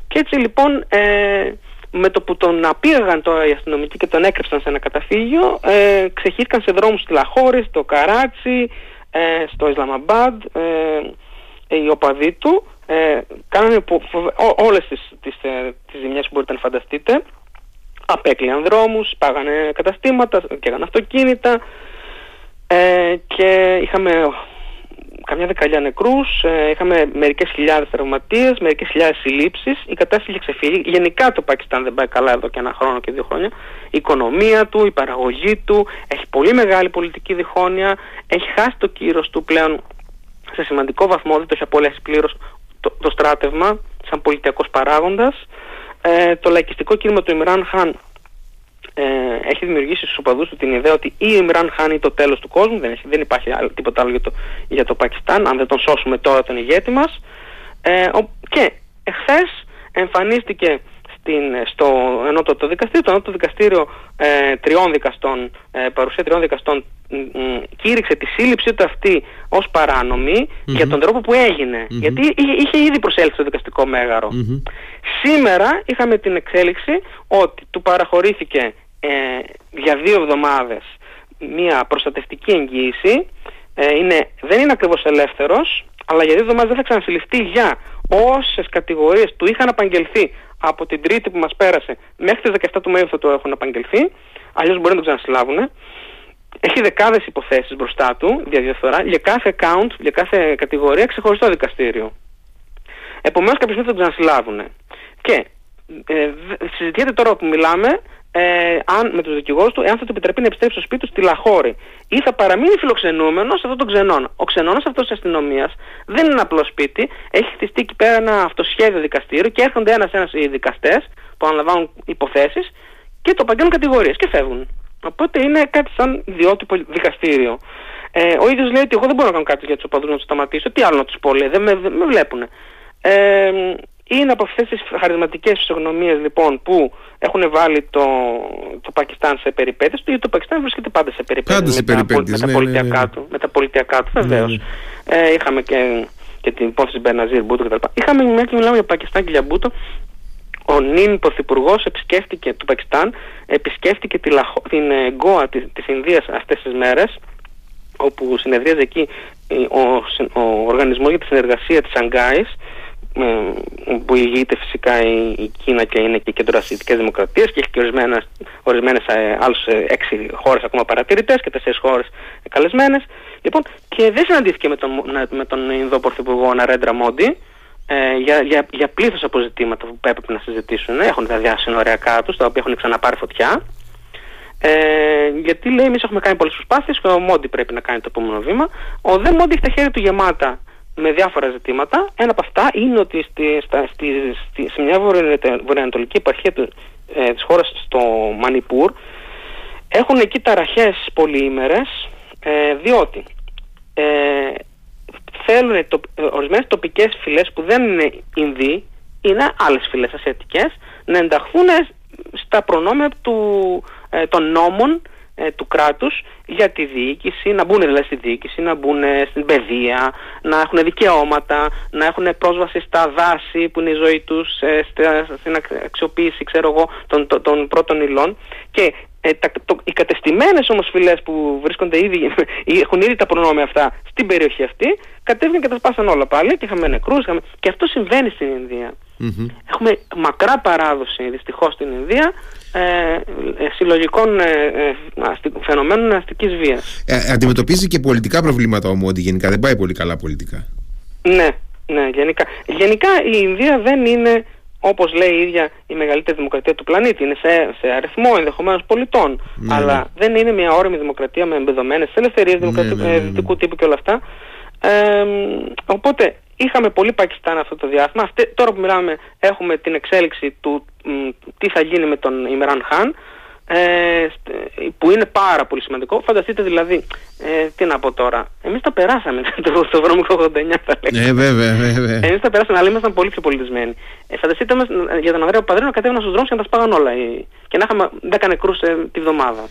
Και έτσι λοιπόν ε, με το που τον απήγαγαν το οι αστυνομικοί και τον έκρυψαν σε ένα καταφύγιο ε, ξεχύθηκαν σε δρόμους στη Λαχώρη, στο Καράτσι, ε, στο Ισλαμαμπάντ ε, οι οπαδοί του ε, κάνανε όλες τις, τις, ε, τις ζημιές που μπορείτε να φανταστείτε απέκλειαν δρόμους, πάγανε καταστήματα, έκαναν αυτοκίνητα ε, και είχαμε καμιά δεκαλιά νεκρούς, ε, είχαμε μερικές χιλιάδες τραυματίες, μερικές χιλιάδες συλλήψεις, η κατάσταση είχε ξεφύγει. Γενικά το Πακιστάν δεν πάει καλά εδώ και ένα χρόνο και δύο χρόνια. Η οικονομία του, η παραγωγή του, έχει πολύ μεγάλη πολιτική διχόνοια, έχει χάσει το κύρος του πλέον σε σημαντικό βαθμό, δεν το έχει απολέσει πλήρως το, το στράτευμα σαν πολιτιακός παράγοντας. Ε, το λαϊκιστικό κίνημα του Ιμράν Χάν ε, έχει δημιουργήσει στους οπαδούς του την ιδέα ότι η Ιμράν Χάν είναι το τέλος του κόσμου, δεν, έχει, δεν υπάρχει άλλο, τίποτα άλλο για το, για το Πακιστάν, αν δεν τον σώσουμε τώρα τον ηγέτη μας. Ε, και εχθές εμφανίστηκε στην, στο ενότοτο δικαστήριο, το ενότοτο δικαστήριο ε, τριών δικαστών, ε, παρουσία τριών δικαστών κήρυξε τη σύλληψή του αυτή ως παρανομη για τον τρόπο που εγινε Γιατί είχε, είχε ήδη προσέλθει στο δικαστικό Σήμερα είχαμε την εξέλιξη ότι του παραχωρήθηκε ε, για δύο εβδομάδες μια προστατευτική εγγύηση. Ε, είναι, δεν είναι ακριβώς ελεύθερος, αλλά για δύο εβδομάδες δεν θα ξανασυλληφθεί για όσες κατηγορίες του είχαν απαγγελθεί από την τρίτη που μας πέρασε μέχρι τις 17 του Μαΐου θα το έχουν απαγγελθεί, αλλιώς μπορεί να το ξανασυλλάβουν έχει δεκάδες υποθέσεις μπροστά του για διαφθορά για κάθε account, για κάθε κατηγορία ξεχωριστό δικαστήριο. Επομένως, κάποια στιγμή θα τον ξανασυλλάβουν. Και ε, συζητιέται τώρα που μιλάμε ε, αν, με τους δικηγόρους του, εάν θα του επιτραπεί να επιστρέψει στο σπίτι του στη Λαχώρη ή θα παραμείνει φιλοξενούμενος σε αυτόν τον ξενών. Ο ξενώνας αυτός της αστυνομίας δεν είναι ένα απλό σπίτι, έχει χτιστεί εκεί πέρα ένα αυτοσχέδιο δικαστήριο και έρχονται ένα-ένα οι δικαστές που αναλαμβάνουν υποθέσεις και το παγγέλνουν κατηγορίες και φεύγουν. Οπότε είναι κάτι σαν ιδιότυπο δικαστήριο. Ε, ο ίδιος λέει ότι εγώ δεν μπορώ να κάνω κάτι για τους οπαδούς να τους σταματήσω. Τι άλλο να τους πω, λέει, δεν με, με βλέπουν. Ε, είναι από αυτές τις χαρισματικές φυσιογνωμίες λοιπόν που έχουν βάλει το, το Πακιστάν σε περιπέτειες γιατί το Πακιστάν βρίσκεται πάντα σε περιπέτειες, με, τα, με, τα ναι, πολιτιακά ναι, του, με τα πολιτιακά του βεβαίως. Ε, είχαμε και, και την υπόθεση Μπεναζίρ Μπούτο κτλ. Είχαμε μια και μιλάμε για Πακιστάν και για Μπούτο. Ο νυν πρωθυπουργός επισκέφτηκε του Πακιστάν, επισκέφτηκε τη Λαχο, την ε, Γκόα της, της Ινδίας αυτές τις μέρες όπου συνεδρίαζε εκεί ο, ο, ο Οργανισμός για τη Συνεργασία της Σανγκάης που ηγείται φυσικά η, Κίνα και είναι και κεντροασιατικές δημοκρατίες και έχει και ορισμένες, ορισμένες ε, άλλες ε, έξι χώρες ακόμα παρατηρητές και τέσσερις χώρες καλεσμένες. Λοιπόν, και δεν συναντήθηκε με τον, με τον Ινδό Πρωθυπουργό Ναρέντρα Μόντι ε, για, για, για πλήθος από ζητήματα που έπρεπε να συζητήσουν. Έχουν τα διασυνοριακά τους, τα οποία έχουν ξαναπάρει φωτιά. Ε, γιατί λέει, εμείς έχουμε κάνει πολλές προσπάθειες και ο Μόντι πρέπει να κάνει το επόμενο βήμα. Ο Δε Μόντι έχει τα χέρια του γεμάτα με διάφορα ζητήματα. Ένα από αυτά είναι ότι στη, στα, στη, στη, σε μια βορειοανατολική επαρχία του, ε, της χώρας στο Μανιπούρ έχουν εκεί ταραχές πολυήμερες ε, διότι ε, θέλουν το, ε, ορισμένες τοπικές φυλές που δεν είναι Ινδοί είναι άλλες φυλές ασιατικές να ενταχθούν στα προνόμια του, ε, των νόμων ε, του κράτους για τη διοίκηση, να μπουν δηλαδή στη διοίκηση, να μπουν στην παιδεία, να έχουν δικαιώματα, να έχουν πρόσβαση στα δάση που είναι η ζωή τους, ε, στην αξιοποίηση ξέρω εγώ, των, των, των πρώτων υλών. Και ε, τα, το, οι κατεστημένες όμως φυλές που βρίσκονται ήδη, έχουν ήδη τα προνόμια αυτά στην περιοχή αυτή, κατέβηκαν και τα σπάσαν όλα πάλι και είχαμε νεκρούς είχαμε... και αυτό συμβαίνει στην Ινδία. Έχουμε μακρά παράδοση δυστυχώς στην Ινδία ε, ε, συλλογικών ε, ε, φαινομένων αστικής βίας. Ε, αντιμετωπίζει και πολιτικά προβλήματα όμως ότι γενικά δεν πάει πολύ καλά πολιτικά. Ναι, ναι γενικά. Γενικά η Ινδία δεν είναι όπως λέει η ίδια η μεγαλύτερη δημοκρατία του πλανήτη. Είναι σε, σε αριθμό ενδεχομένως πολιτών. Ναι, αλλά ναι. δεν είναι μια όρημη δημοκρατία με εμπεδομένες ελευθερίες ναι, δημοκρατικού ναι, τύπου και όλα αυτά. Ε, οπότε Είχαμε πολύ Πακιστάν αυτό το διάστημα. Αυτή, τώρα που μιλάμε έχουμε την εξέλιξη του τι θα γίνει με τον Ιμεράν Χάν ε, που είναι πάρα πολύ σημαντικό. Φανταστείτε δηλαδή, ε, τι να πω τώρα, εμείς τα περάσαμε το, το βρώμικο 89 θα λέγαμε. Ναι βέβαια, βέβαια. Εμείς τα περάσαμε, αλλά ήμασταν πολύ πιο πολιτισμένοι. Ε, φανταστείτε μας, για τον Ανδρέα Παδρίνο κατέβαιναν στους δρόμους και να τα σπάγαν όλα και να είχαμε 10 νεκρούς ε, τη βδομάδα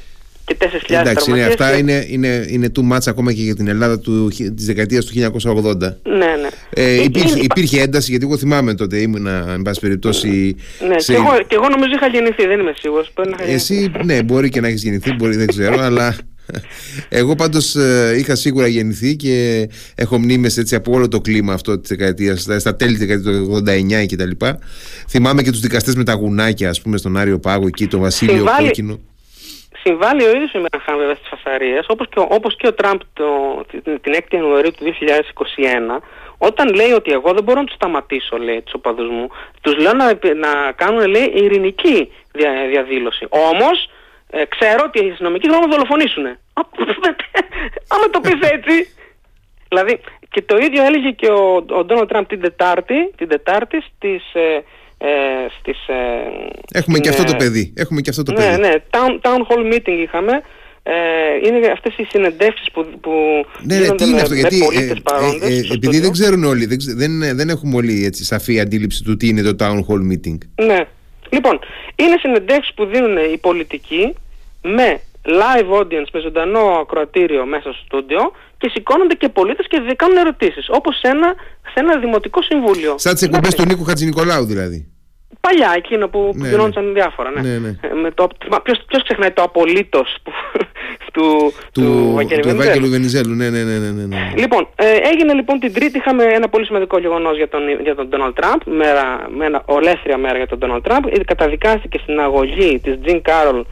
και 4.000 Εντάξει, είναι, αυτά είναι, είναι, είναι too much ακόμα και για την Ελλάδα του, της δεκαετίας του 1980. Ναι, ναι. Ε, υπήρχε, υπήρχε ένταση, γιατί εγώ θυμάμαι τότε ήμουν, εν πάση περιπτώσει... Ναι, σε... και, εγώ, και εγώ νομίζω είχα γεννηθεί, δεν είμαι σίγουρος. Εσύ, ναι, μπορεί και να έχεις γεννηθεί, μπορεί, δεν ξέρω, αλλά... Εγώ πάντως ε, είχα σίγουρα γεννηθεί και έχω μνήμες έτσι από όλο το κλίμα αυτό της δεκαετίας, στα τέλη της δεκαετίας του 89 και τα λοιπά. Θυμάμαι και τους δικαστές με τα γουνάκια, ας πούμε, στον Άριο Πάγο εκεί, το Βασίλειο Συμβάλλει... Κόκκινο συμβάλλει ο ίδιος ο Μεραχάν βέβαια στις φασαρίες, όπως και, ο, όπως και ο Τραμπ το, την 6η Ιανουαρίου του 2021, όταν λέει ότι εγώ δεν μπορώ να τους σταματήσω, λέει, τους οπαδούς μου, τους λέω να, να κάνουν, λέει, ειρηνική δια, διαδήλωση. Όμως, ε, ξέρω ότι οι αστυνομικοί θέλουν να δολοφονήσουν. Άμα το πεις έτσι. δηλαδή, και το ίδιο έλεγε και ο Ντόναλτ Τραμπ την Τετάρτη, την Τετάρτη στις... Ε, ε, στις, ε, Έχουμε και αυτό το παιδί. Έχουμε και αυτό το ναι, παιδί. Ναι, town, town hall meeting είχαμε. Ε, είναι αυτές οι συνεντεύξεις που, που ναι, ναι, τι είναι με, αυτό, γιατί ε, ε, ε, επειδή δεν ξέρουν όλοι, δεν, δεν, δεν έχουμε όλοι έτσι, σαφή αντίληψη του τι είναι το town hall meeting. Ναι, λοιπόν, είναι συνεντεύξεις που δίνουν οι πολιτικοί με live audience, με ζωντανό ακροατήριο μέσα στο στούντιο και σηκώνονται και πολίτες και κάνουν ερωτήσεις, όπως σε ένα, σε ένα δημοτικό συμβούλιο. Σαν τις εκπομπές του Νίκου Χατζηνικολάου δηλαδή. Παλιά, εκείνο που, ναι, γινόντουσαν ναι. διάφορα. Ναι. ναι, ναι. Ε, με το, ποιος, ποιος ξεχνάει το απολύτως που, του, του, του Ευάγγελου Βενιζέλου. Ναι, ναι, ναι, ναι, ναι, ναι. Λοιπόν, ε, έγινε λοιπόν την Τρίτη, είχαμε ένα πολύ σημαντικό γεγονός για τον, για τον Donald Trump, μέρα, με ένα ολέθρια μέρα για τον Donald Trump. Καταδικάστηκε στην αγωγή της Jean Carroll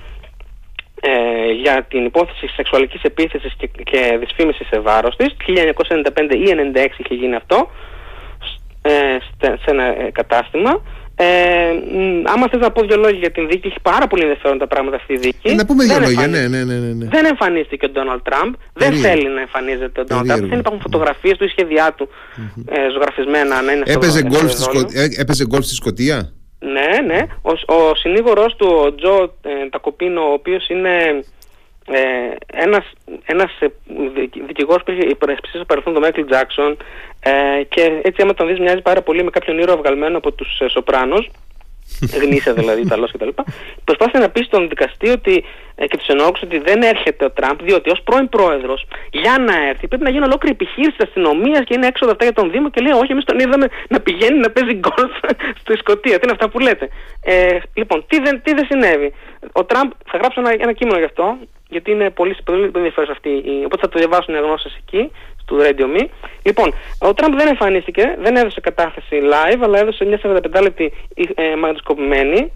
ε, για την υπόθεση σεξουαλικής επίθεσης και, και δυσφήμισης σε βάρος της. 1995 ή 1996 είχε γίνει αυτό ε, σε ένα ε, κατάστημα. Ε, άμα θες να πω δύο λόγια για την δίκη, έχει πάρα πολύ ενδιαφέρον τα πράγματα αυτή η δίκη. Ε, να πούμε δύο λόγια, ναι, ναι, ναι, ναι. Δεν εμφανίστηκε ο Ντόναλτ Τραμπ, δεν θέλει να εμφανίζεται ο Ντόναλτ Τραμπ. Δεν υπάρχουν φωτογραφίες του, η σχέδιά του mm-hmm. ε, ζωγραφισμένα να είναι έπαιζε στο γκολφ στη, Σκο... Ε, έπαιζε γκολφ στη Σκωτία; Ναι, ναι. Ο, ο συνήγορός του, ο Τζο ε, Τακοπίνο, ο οποίος είναι ε, ένας, ένας ε, δικηγόρος που είχε υπερασπιστεί στο παρελθόν τον Μάικλ Τζάξον ε, και έτσι άμα τον δεις μοιάζει πάρα πολύ με κάποιον ήρωα βγαλμένο από τους ε, Σοπράνος γνήσια δηλαδή Ιταλός κτλ. Προσπάθησε να πεις στον δικαστή ότι, ε, και τους ενόχλησε ότι δεν έρχεται ο Τραμπ, διότι ως πρώην πρόεδρος, για να έρθει, πρέπει να γίνει ολόκληρη επιχείρηση της αστυνομίας και είναι έξοδα αυτά για τον Δήμο. Και λέει: Όχι, εμείς τον είδαμε να πηγαίνει να παίζει γκολφ στη Σκωτία. Τι είναι αυτά που λέτε. Ε, λοιπόν, τι δεν, τι δεν συνέβη. Ο Τραμπ, θα γράψω ένα, ένα κείμενο γι' αυτό, γιατί είναι πολύ, πολύ ενδιαφέρον αυτή. Οπότε θα το διαβάσουν οι αγνώσει εκεί, στο Radio Me. Λοιπόν, ο Τραμπ δεν εμφανίστηκε, δεν έδωσε κατάθεση live, αλλά έδωσε μια 45 λεπτή ε, μαγνητοσκοπημένη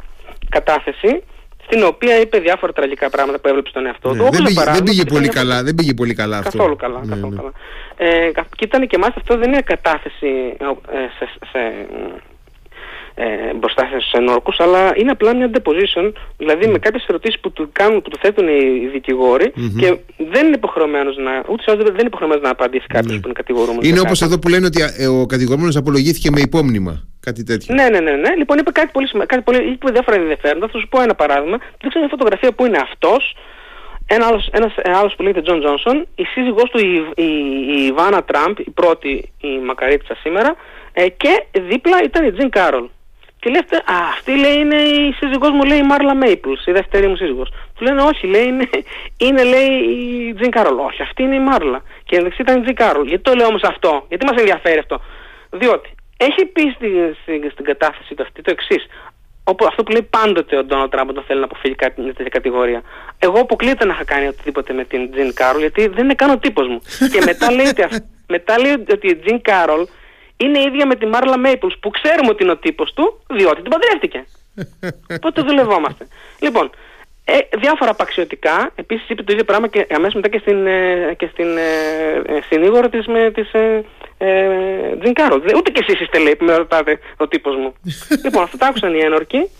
κατάθεση στην οποία είπε διάφορα τραγικά πράγματα που έβλεψε στον εαυτό ναι, του. δεν, πήγε, δεν πήγε πολύ καλά, δεν πήγε πολύ καλά αυτό. Καθόλου καλά, ναι, καθόλου ναι. καλά. Ε, και ήταν και μάλιστα αυτό δεν είναι κατάθεση ε, σε, σε, ε, μπροστά σε ενόρκους, αλλά είναι απλά μια deposition, δηλαδή με κάποιες ερωτήσεις που του, κάνουν, που του θέτουν οι δικηγοροι και δεν είναι υποχρεωμένος να, ούτε σε δεν είναι υποχρεωμένος να απαντήσει κάποιος mm-hmm. που είναι κατηγορούμενος. Είναι όπως εδώ που λένε ότι ε, ο κατηγορούμενος απολογήθηκε με υπόμνημα. Κάτι τέτοιο. Ναι, ναι, ναι, ναι. Λοιπόν, είπε κάτι πολύ σημαντικό. Κάτι πολύ, είπε διάφορα ενδιαφέροντα. Θα σου πω ένα παράδειγμα. Δείξα μια φωτογραφία που είναι αυτός, ένα άλλος, ένας άλλος που λέγεται Τζον Τζόνσον, η σύζυγός του η, η, η Ιβάνα Τραμπ, η πρώτη η μακαρίτσα σήμερα, ε, και δίπλα ήταν η Τζιν Κάρολ. Και λέει αυτή, α, αυτή λέει είναι η σύζυγός μου λέει η Μάρλα Μέιπλς, η δεύτερη μου σύζυγος. Του λένε όχι, λέει είναι, είναι λέει η Τζιν Κάρολ. Όχι, αυτή είναι η Μάρλα. Και εν δεξιά ήταν η Τζιν Κάρολ. Γιατί το λέω όμως αυτό, γιατί μας ενδιαφέρει αυτό. Διότι έχει πει στην, στην, στην κατάθεση του αυτή το εξής. Αυτό που λέει πάντοτε ο Ντόναλτ Τραμπ όταν θέλει να αποφύγει κάτι μια τέτοια κατηγορία. Εγώ αποκλείεται να είχα κάνει οτιδήποτε με την Τζιν Κάρολ γιατί δεν είναι καν ο τύπος μου. και μετά λέει, ότι, μετά λέει ότι η Τζιν Κάρολ είναι ίδια με τη Μάρλα Μέιπλς που ξέρουμε ότι είναι ο τύπος του, διότι την παντρεύτηκε. Οπότε δουλευόμαστε. Λοιπόν, ε, διάφορα απαξιωτικά, επίσης είπε το ίδιο πράγμα και αμέσως μετά και στην, ε, και στην ε, ε συνήγορο της, με, της ε, ε, Τζιν Κάρολ. Ούτε και εσείς είστε λέει που με ρωτάτε ο τύπος μου. λοιπόν, αυτό τα άκουσαν οι ένορκοι.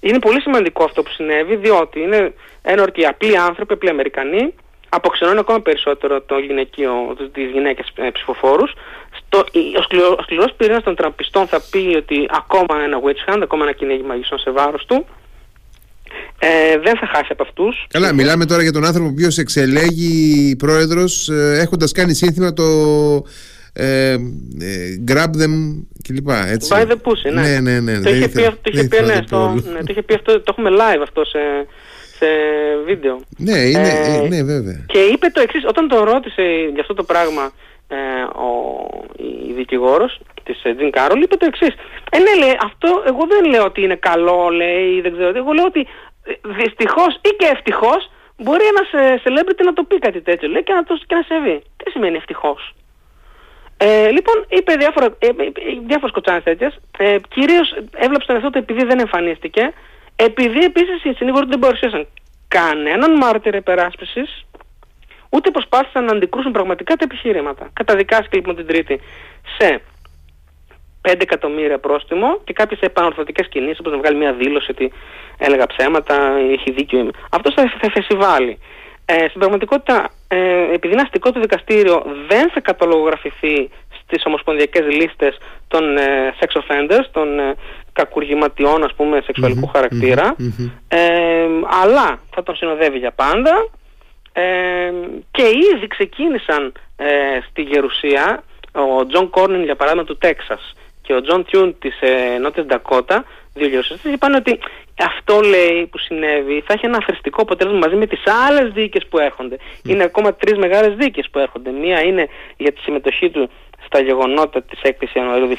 Είναι πολύ σημαντικό αυτό που συνέβη, διότι είναι ένορκοι απλοί άνθρωποι, απλοί Αμερικανοί, αποξενώνει ακόμα περισσότερο το γυναικείο, τις γυναίκες ε, ψηφοφόρους. Στο, ο, σκληρό, ο σκληρός πυρήνας των τραμπιστών θα πει ότι ακόμα ένα witch hunt, ακόμα ένα κυνήγι μαγισσών σε βάρος του. Ε, δεν θα χάσει από αυτούς. Καλά, μιλάμε τώρα για τον άνθρωπο ο οποίος εξελέγει πρόεδρος ε, έχοντας κάνει σύνθημα το ε, ε, grab them κλπ. Έτσι. By the pussy, ναι. ναι, ναι, ναι το, είχε πει, το, είχε πει, ναι, το, ναι, το είχε πει αυτό, το έχουμε live αυτό σε, σε βίντεο. Ναι, είναι, ε, ε, ναι, βέβαια. Και είπε το εξής, όταν τον ρώτησε για αυτό το πράγμα ε, ο, η δικηγόρος της Τζιν Κάρολ, είπε το εξής. Ε, ναι, λέει, αυτό εγώ δεν λέω ότι είναι καλό, λέει, δεν ξέρω. Εγώ λέω ότι ε, δυστυχώς ή και ευτυχώς μπορεί ένας celebrity να το πει κάτι τέτοιο, λέει, και να, το, και να σε Τι σημαίνει ευτυχώς; Ε, λοιπόν, είπε διάφορα, ε, ε διάφορες κοτσάνες τέτοιες. Ε, κυρίως έβλεψε τον αυτό επειδή δεν εμφανίστηκε επειδή επίσης οι συνήγοροι δεν παρουσίασαν κανέναν μάρτυρα υπεράσπισης, ούτε προσπάθησαν να αντικρούσουν πραγματικά τα επιχειρήματα. Καταδικάστηκε λοιπόν την Τρίτη σε 5 εκατομμύρια πρόστιμο και κάποιες επανορθωτικές κινήσεις, όπως να βγάλει μια δήλωση ότι έλεγα ψέματα, έχει δίκιο. Αυτό θα, θα φεσιβάλει. Ε, στην πραγματικότητα, ε, επειδή είναι αστικό το δικαστήριο, δεν θα καταλογογραφηθεί στις ομοσπονδιακές λίστες των ε, sex offenders, των ε, κακουργηματιών ας πούμε χαρακτηρα ε, αλλά θα τον συνοδεύει για πάντα. Ε, και ήδη ξεκίνησαν ε, στη Γερουσία ο Τζον Κόρνιν για παράδειγμα του Τέξας. Και ο Τζον Τιούν της ε, Νότιας Ντακότα δύο γερουσιαστές είπαν ότι αυτό λέει που συνέβη θα έχει ένα αφριστικό αποτέλεσμα μαζί με τις άλλες δίκες που έρχονται. Είναι ακόμα τρεις μεγάλες δίκες που έρχονται. Μία είναι για τη συμμετοχή του στα γεγονότα της 6ης Ιανουαρίου 2021,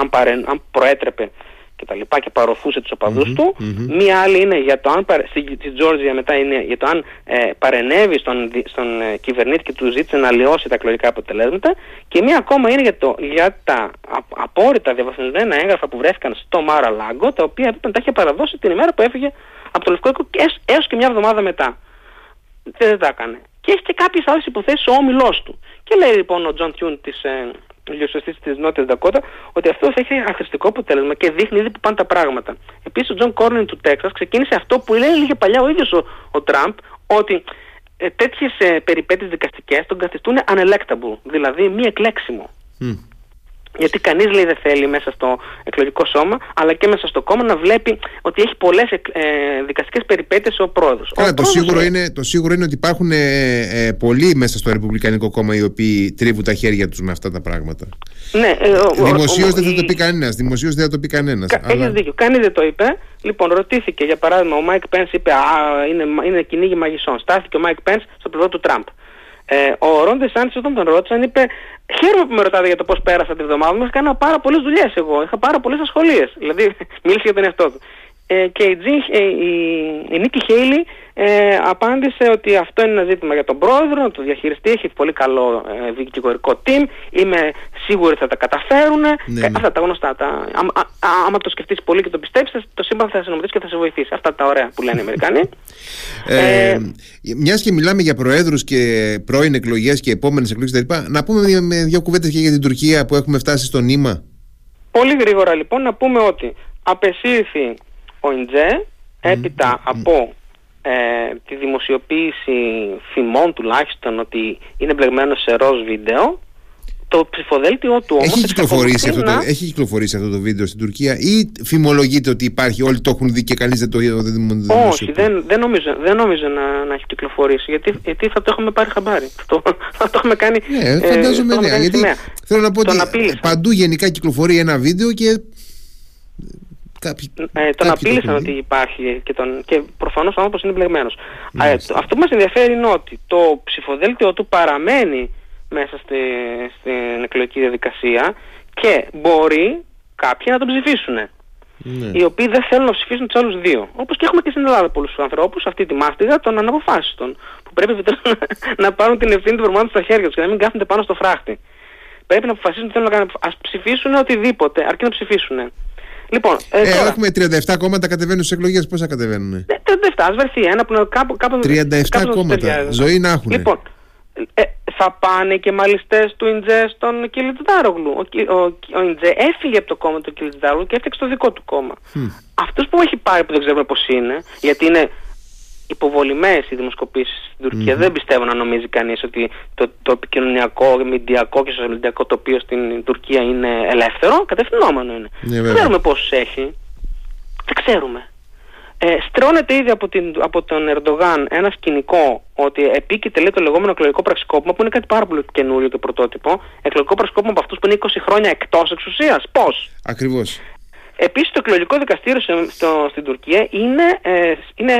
αν, παρε, αν προέτρεπε και τα λοιπά και παροφούσε τους οπαδους του. Μία άλλη είναι για το αν, στη Τζόρτζια μετά είναι για το αν ε, παρενέβη στον, στον ε, κυβερνήτη και του ζήτησε να λιώσει τα εκλογικά αποτελέσματα. Και μία ακόμα είναι για, το, για τα απόρρητα διαβαθμισμένα έγγραφα που βρέθηκαν στο Μαρ-α-Λάγκο, τα οποία τα είχε παραδώσει την ημέρα που έφυγε από το Λευκό Οίκο έως και μια εβδομάδα μετά. Και δεν τα έκανε. Και έχει και κάποιες άλλες υποθέσεις ο όμιλός του. Και λέει λοιπόν ο Τζον Τιούν της, ε, γερουσιαστής της Νότιας Δακότα, ότι αυτός θα έχει αχρηστικό αποτέλεσμα και δείχνει ήδη που πάνε τα πράγματα. Επίσης, ο Τζον Κόρνιν του Τέξας ξεκίνησε αυτό που λέει έλεγε παλιά ο ίδιος ο, ο Τραμπ, ότι ε, τέτοιες ε, περιπέτειες δικαστικές τον καθιστούν unelectable, δηλαδή μη εκλέξιμο. Γιατί κανείς λέει δεν θέλει μέσα στο εκλογικό σώμα, αλλά και μέσα στο κόμμα να βλέπει ότι έχει πολλές ε, δικαστικές περιπέτειες ο πρόεδρος. το, σίγουρο είναι, το σίγουρο είναι ότι υπάρχουν ε, ε, πολλοί μέσα στο Ρεπουμπλικανικό κόμμα οι οποίοι τρίβουν τα χέρια τους με αυτά τα πράγματα. Ναι, ε, Δημοσίως δεν θα το πει κανένας. Δημοσίως δεν θα το πει κανένας. Κα, αλλά... Έχεις δίκιο. Κανείς δεν το είπε. Λοιπόν, ρωτήθηκε για παράδειγμα, ο Μάικ Πένς είπε Α, είναι, είναι κυνήγι μαγισσών. Στάθηκε ο Μάικ Πένς στο πλευρό του Τραμπ. Ε, ο Ρόντες Σάντσες όταν τον ρώτησαν είπε Χαίρομαι που με ρωτάτε για το πώς πέρασα τη βδομάδα μου. Έκανα πάρα πολλές δουλειές εγώ. Είχα πάρα πολλές ασχολίες. Δηλαδή, μίλησε για τον εαυτό του. Ε, και η, Τζιν, ε, η, η Νίκη Χέιλι ε, απάντησε ότι αυτό είναι ένα ζήτημα για τον πρόεδρο, να το διαχειριστεί. Έχει πολύ καλό ε, δικηγορικό team. Είμαι σίγουρη ότι θα τα καταφέρουν. Ναι, ναι. Αυτά τα γνωστά. Τα, α, α, άμα το σκεφτείς πολύ και το πιστέψεις, το σύμπαν θα σε νομοθετήσει και θα σε βοηθήσει. Αυτά τα ωραία που λένε οι Αμερικανοί. Ε, ε, Μιας και μιλάμε για προέδρους και πρώην εκλογές και επόμενες εκλογές κτλ., να πούμε με δύο κουβέντες και για την Τουρκία που έχουμε φτάσει στο νήμα. Πολύ γρήγορα λοιπόν να πούμε ότι απεσύρθη ο Ιντζέ έπειτα από ε, τη δημοσιοποίηση φημών τουλάχιστον ότι είναι μπλεγμένο σε ροζ βίντεο το ψηφοδέλτιο του όμως έχει κυκλοφορήσει, αυτό το, έχει κυκλοφορήσει αυτό το βίντεο στην Τουρκία ή φημολογείται ότι υπάρχει, όλοι το έχουν δει και κανείς δεν το δημοσιοποιεί; Όχι, δεν, δεν, νομίζω, δεν νομίζω να, να έχει κυκλοφορήσει γιατί, γιατί θα το έχουμε πάρει χαμπάρι. Το, θα το έχουμε κάνει. Ναι, ε, φαντάζομαι ναι. Γιατί θέλω να πω ότι παντού γενικά κυκλοφορεί ένα βίντεο και Κάποιοι, ε, τον απείλησαν ότι υπάρχει και, τον, και προφανώς ο άνθρωπος είναι μπλεγμένος. Ε, αυτό που μας ενδιαφέρει είναι ότι το ψηφοδέλτιο του παραμένει μέσα στη, στην εκλογική διαδικασία και μπορεί κάποιοι να τον ψηφίσουν. Ναι. Οι οποίοι δεν θέλουν να ψηφίσουν τους άλλους δύο. Όπως και έχουμε και στην Ελλάδα πολλούς ανθρώπους, αυτή τη μάστιγα των αναποφάσιστων. Που πρέπει να πάρουν την ευθύνη του προγράμματο στα χέρια τους και να μην κάθονται πάνω στο φράχτη. Πρέπει να αποφασίσουν τι θέλουν να κάνουν. Α ψηφίσουν οτιδήποτε, αρκεί να ψηφίσουν. Λοιπόν, ε, ε, τώρα, έχουμε 37 κόμματα κατεβαίνουν στις εκλογές. Πόσα κατεβαίνουν. 37, ας βρεθεί ένα που να κάπου. κάπου 37 κόμματα. Ζωή να έχουν. Λοιπόν, ε, θα πάνε και μαλιστές του Ιντζέ στον Κιλιτζάρογλου. Ο, ο, ο Ιντζέ έφυγε από το κόμμα του Κιλιτζάρογλου και έφτιαξε το δικό του κόμμα. Mm. Αυτό που έχει πάρει που δεν ξέρουμε πώς είναι, γιατί είναι υποβολημένες οι δημοσκοπήσεις στην τουρκια Δεν πιστεύω να νομίζει κανείς ότι το, το επικοινωνιακό, μηντιακό και σοσιαλιστικό τοπίο στην Τουρκία είναι ελεύθερο. Κατευθυνόμενο είναι. Ναι, δεν ξέρουμε πόσους έχει. Δεν ξέρουμε. Ε, στρώνεται ήδη από, την, από τον Ερντογάν ένα σκηνικό ότι επίκειται λέει, το λεγόμενο εκλογικό πραξικόπημα που είναι κάτι πάρα πολύ καινούριο το πρωτότυπο. Εκλογικό πραξικόπημα από αυτούς που είναι 20 χρόνια εκτός εξουσίας. Πώς; Ακριβώς. Επίσης το εκλογικό δικαστήριο στο, στην Τουρκία είναι, ε, είναι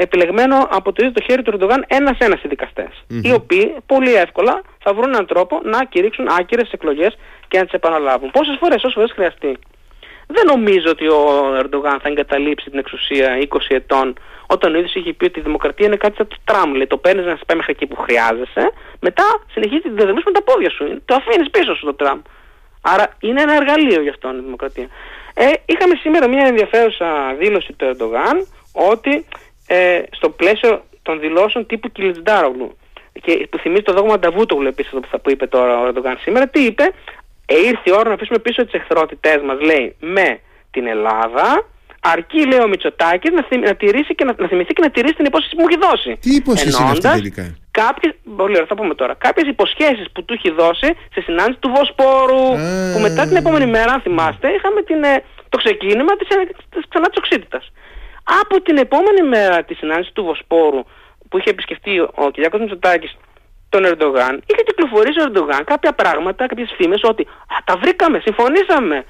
επιλεγμένο από το ίδιο το χέρι του Ερντογάν ένας-ένας οι δικαστες οι οποίοι πολύ εύκολα θα βρουν έναν τρόπο να κηρύξουν άκυρες εκλογές και να τις επαναλάβουν. Πόσες φορές, όσες φορές χρειαστεί. Δεν νομίζω ότι ο Ερντογάν θα εγκαταλείψει την εξουσία 20 ετών όταν ο ίδιος είχε πει ότι η δημοκρατία είναι κάτι σαν το τραμ. Λέει, το παίρνεις να σε πάει μέχρι εκεί που χρειάζεσαι, μετά συνεχίζει τη διαδρομή με τα πόδια σου. Το αφήνεις πίσω σου το τραμ. Άρα είναι ένα εργαλείο γι' αυτό η δημοκρατία. Ε, είχαμε σήμερα μια ενδιαφέρουσα δήλωση του Ερντογάν ότι ε, στο πλαίσιο των δηλώσεων τύπου Κιλιτζντάρογλου και που θυμίζει το δόγμα Νταβούτογλου επίσης που, που είπε τώρα ο Ερντογάν σήμερα, τι είπε, ε, ήρθε η ώρα να αφήσουμε πίσω τις εχθρότητές μας, λέει, με την Ελλάδα, αρκεί, λέει ο Μητσοτάκης, να, θυμ, να, τηρήσει και να, να θυμηθεί και να τηρήσει την υπόσχεση που μου έχει δώσει. Τι υπόσχεση είναι αυτή τελικά; Κάποιες, πολύ ωραία, θα πούμε τώρα. Κάποιες υποσχέσεις που του έχει δώσει σε συνάντηση του Βοσπόρου, που μετά την επόμενη μέρα, αν θυμάστε, είχαμε την, ε, το ξεκίνημα της, ε, της ξανά της οξύτητας. Από την επόμενη μέρα της συνάντησης του Βοσπόρου, που είχε επισκεφτεί ο Κυριάκος Μητσοτάκης τον Ερντογάν, είχε κυκλοφορήσει ο Ερντογάν κάποια πράγματα, κάποιες φήμες ότι α, τα βρήκαμε, συμφωνήσαμε,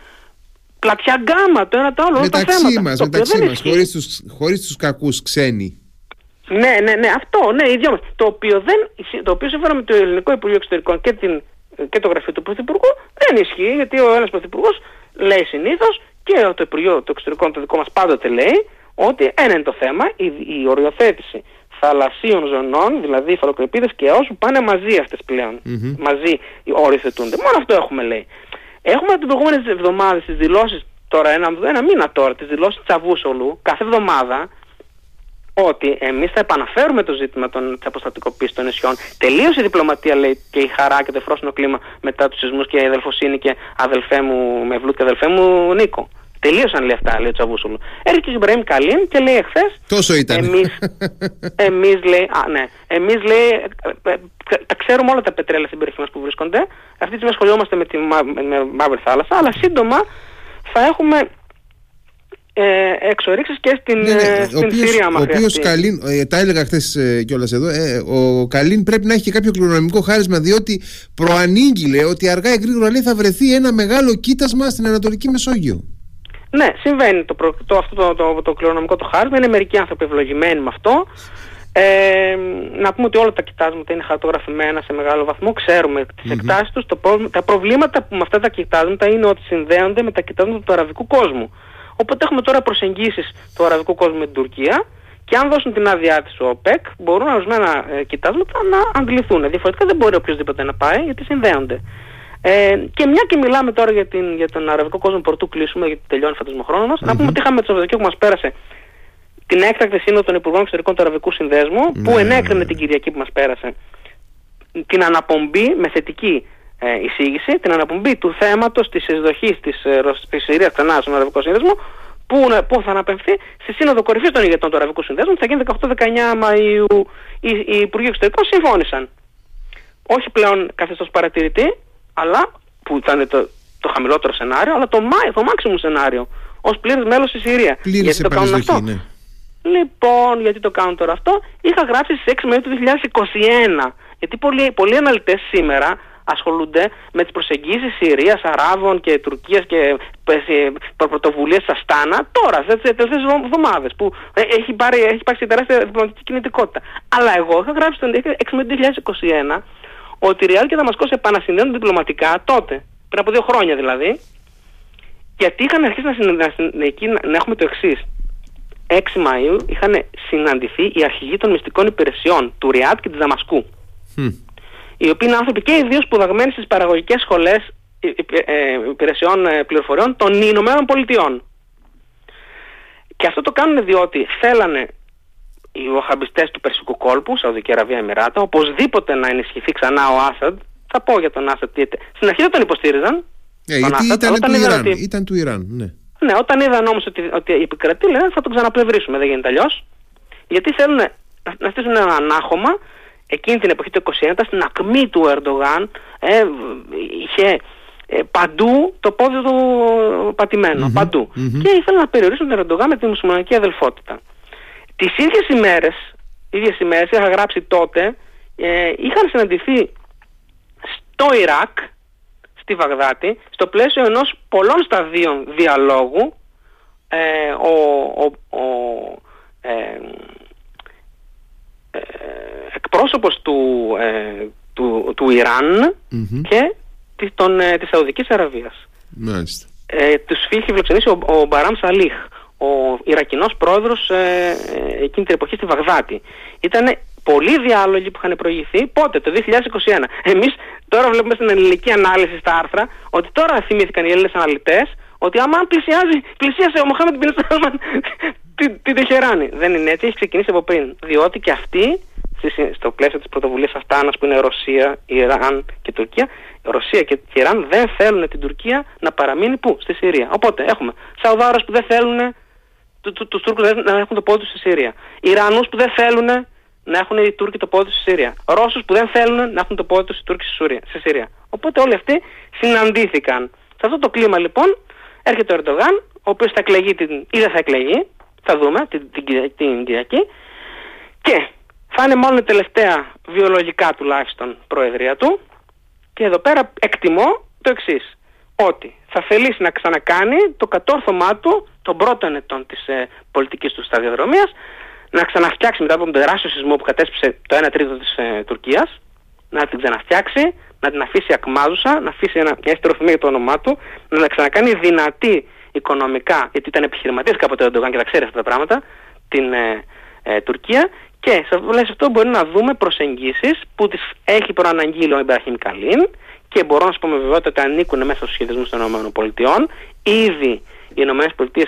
πλατιά γκάμα το ένα το άλλο, μεταξύ τα θέματα. Μας, μεταξύ μας, χωρίς τους, χωρίς τους κακούς ξένοι. Ναι, ναι, ναι, αυτό, ναι, οι δυο μας. Το οποίο, δεν, το οποίο σύμφωνα με το Ελληνικό Υπουργείο Εξωτερικών και, την, και το γραφείο του Πρωθυπουργού δεν ισχύει, γιατί ο ένας Πρωθυπουργός λέει συνήθως και το Υπουργείο του Εξωτερικών το δικό μας πάντοτε λέει ότι ένα είναι το θέμα, η, η οριοθέτηση θαλασσίων ζωνών, δηλαδή οι φαλοκρηπίδες και όσου πάνε μαζί αυτές πλέον, mm-hmm. μαζί οριοθετούνται. Μόνο αυτό έχουμε λέει. Έχουμε την προηγούμενη εβδομάδα τις δηλώσεις, τώρα ένα, ένα μήνα τώρα, τις δηλώσεις Τσαβούσολου, κάθε εβδομάδα, ότι εμείς θα επαναφέρουμε το ζήτημα της αποστατικοποίησης των νησιών. Τελείωσε η διπλωματία, λέει, και η χαρά και το φρόσινο κλίμα μετά τους σεισμούς και η αδελφοσύνη και αδελφέ μου με βλούτ και αδελφέ μου Νίκο. Τελείωσαν λέει αυτά, λέει ο Τσαβούσουλου. Έρχεται ο Ιμπραήμ Καλίν και λέει εχθές. Τόσο ήταν. Εμείς, εμείς, λέει, α, ναι, εμείς, λέει, ε, ε, τα ξέρουμε όλα τα πετρέλαια στην περιοχή μας που βρίσκονται. Αυτή τη στιγμή ασχολιόμαστε με τη με Μαύρη Θάλασσα, αλλά σύντομα θα έχουμε ε, εξορίξεις και στην, ναι, ναι, ε, στην οποίος, Συρία Ο οποίος Καλίν, ε, τα έλεγα χθες ε, κιόλας εδώ, ε, ο Καλίν πρέπει να έχει και κάποιο κληρονομικό χάρισμα διότι προανήγγειλε ότι αργά ή γρήγορα λέει, θα βρεθεί ένα μεγάλο κοίτασμα στην Ανατολική Μεσόγειο. Ναι, συμβαίνει το, το, αυτό το, το, το, κληρονομικό το χάρισμα. Είναι μερικοί άνθρωποι ευλογημένοι με αυτό. Ε, να πούμε ότι όλα τα κοιτάσματα είναι χαρτογραφημένα σε μεγάλο βαθμό. Ξέρουμε τις mm-hmm. εκτάσεις τους. Τα προβλήματα που με αυτά τα κοιτάσματα είναι ότι συνδέονται με τα κοιτάσματα του αραβικού κόσμου. Οπότε έχουμε τώρα προσεγγίσεις του αραβικού κόσμου με την Τουρκία και αν δώσουν την άδειά της ο ΟΠΕΚ, μπορούν ορισμένα ε, κοιτάσματα να αντληθούν. Διαφορετικά δεν μπορεί οποιοδήποτε να πάει γιατί συνδέονται. Ε, και μια και μιλάμε τώρα για, την, για τον αραβικό κόσμο, πρωτού κλείσουμε, γιατί τελειώνει φαντασμό χρόνος μας, mm-hmm. να πούμε ότι είχαμε το Σαββατοκύριακο που μας πέρασε την έκτακτη σύνοδο των Υπουργών Εξωτερικών του Αραβικού Συνδέσμου, mm-hmm. που ναι, ενέκρινε ναι. την Κυριακή που μας πέρασε την αναπομπή με θετική ε, εισήγηση, την αναπομπή του θέματος της εισδοχής της ε, Συρίας ξανά στον Αραβικό Σύνδεσμο, που, που θα αναπευθεί στη Σύνοδο Κορυφής των ηγετών του Αραβικού Συνδέσμου, θα γίνει 18-19 Μαου. Οι, οι Υπουργοί Εξωτερικών συμφώνησαν. Όχι πλέον καθεστώς παρατηρητή, αλλά που θα είναι το, το χαμηλότερο σενάριο, αλλά το, το maximum σενάριο ως πλήρε μέλος στη Συρία. γιατί το κάνουν αυτό; Ναι. Λοιπόν, γιατί το κάνουν τώρα αυτό, είχα γράψει στις 6 Μαου του 2021. Γιατί πολλοί, πολλοί αναλυτές σήμερα ασχολούνται με τις προσεγγίσεις Συρίας, Αράβων και Τουρκίας και ε, πρωτοβουλίες στα Στάνα τώρα, σε τελευταίε εβδομάδε που ε, έχει, πάρει, έχει υπάρξει τεράστια διπλωματική κινητικότητα. Αλλά εγώ είχα γράψει τον 6 Μαου του 2021 ότι η Ριάλ και Δαμασκός επανασυνδέονται διπλωματικά τότε, πριν από δύο χρόνια δηλαδή, γιατί είχαν αρχίσει να, να, εκεί, να έχουμε το εξής. 6 Μαΐου είχαν συναντηθεί οι αρχηγοί των μυστικών υπηρεσιών του Ριάτ και της Δαμασκού. Οι οποίοι είναι άνθρωποι και οι δύο σπουδαγμένοι στις παραγωγικές σχολές ε, ε, υπηρεσιών ε, πληροφοριών των Ηνωμένων Πολιτειών. Και αυτό το κάνουν διότι θέλανε οι Βοχαμπιστές του Περσικού κόλπου, Σαουδική Αραβία, Εμμυράτα, οπωσδήποτε να ενισχυθεί ξανά ο Άσαντ. Θα πω για τον Άσαντ. Στην αρχή δεν τον υποστήριζαν. Ε, γιατί Άσαντ, ήταν, του Ιράν, ότι... ήταν του Ιράν. Ναι. ναι, όταν είδαν όμως ότι, ότι επικρατεί, λένε θα τον ξαναπλευρίσουμε. Δεν γίνεται αλλιώς. Γιατί θέλουν να, να στήσουν ένα ανάχωμα εκείνη την εποχή του 1921 στην ακμή του Ερντογάν ε, είχε ε, παντού το πόδι του πατημενο παντου Και ήθελαν να περιορίσουν τον Ερντογάν με τη μουσουλμανική αδελφότητα. Τις ίδιες ημέρες, ίδιες ημέρες είχα γράψει τότε, ε, είχαν συναντηθεί στο Ιράκ, στη Βαγδάτη, στο πλαίσιο ενός πολλών σταδίων διαλόγου, ε, ο, ο, ο ε, ε, εκπρόσωπος του, ε, του, του ιραν και της, των, ε, της Σαουδικής Αραβίας. Μάλιστα. Ε, τους είχε φιλοξενήσει ο, ο Μπαράμ Σαλίχ, ο Ιρακινός πρόεδρος ε, ε, εκείνη την εποχή στη Βαγδάτη. Ήταν πολλοί διάλογοι που είχαν προηγηθεί πότε, το 2021. Εμείς τώρα βλέπουμε στην ελληνική ανάλυση στα άρθρα ότι τώρα θυμήθηκαν οι Έλληνες αναλυτές ότι άμα πλησιάζει, πλησίασε ο Μοχάμετ Μπιν Σάλμαν την, την Τεχεράνη. Δεν είναι έτσι, έχει ξεκινήσει από πριν. Διότι και αυτοί στο πλαίσιο της πρωτοβουλίας Αστάνας που είναι Ρωσία, Ιράν και Τουρκία, Ρωσία και Ιράν δεν θέλουν την Τουρκία να παραμείνει πού, στη Συρία. Οπότε έχουμε Σαουδάρους που δεν θέλουν του, του, τους Τούρκους να έχουν το πόδι τους στη Συρία. Ιρανούς που δεν θέλουν να έχουν οι Τούρκοι το πόδι τους στη Συρία. Ρώσους που δεν θέλουν να έχουν το πόδι τους οι Τούρκοι στη Συρία. Οπότε όλοι αυτοί συναντήθηκαν. Σε αυτό το κλίμα λοιπόν έρχεται ο Ερντογάν, ο οποίος θα εκλεγεί την, ή δεν θα εκλεγεί, θα δούμε την, την, την Κυριακή, και θα είναι μόνο η τελευταία βιολογικά τουλάχιστον προεδρία του και εδώ πέρα εκτιμώ το εξής ότι θα θελήσει να ξανακάνει το κατόρθωμά του των πρώτων ετών της ε, πολιτικής του σταδιοδρομίας να ξαναφτιάξει μετά από τον τεράστιο σεισμό που κατέσπισε το 1 τρίτο της ε, Τουρκίας να την ξαναφτιάξει, να την αφήσει ακμάζουσα, να αφήσει ένα, μια στροφή για το όνομά του, να την ξανακάνει δυνατή οικονομικά, γιατί ήταν επιχειρηματίας κάποτε ο Ντογάν και τα ξέρει αυτά τα πράγματα, την ε, ε, Τουρκία και σε αυτό μπορεί να δούμε προσεγγίσεις που τις έχει προαναγγείλει ο Ιμπραχήμ Καλίν και μπορώ να σου πω με βεβαιότητα ότι ανήκουν μέσα στους σχεδιασμούς των ΗΠΑ. Ήδη οι ΗΠΑ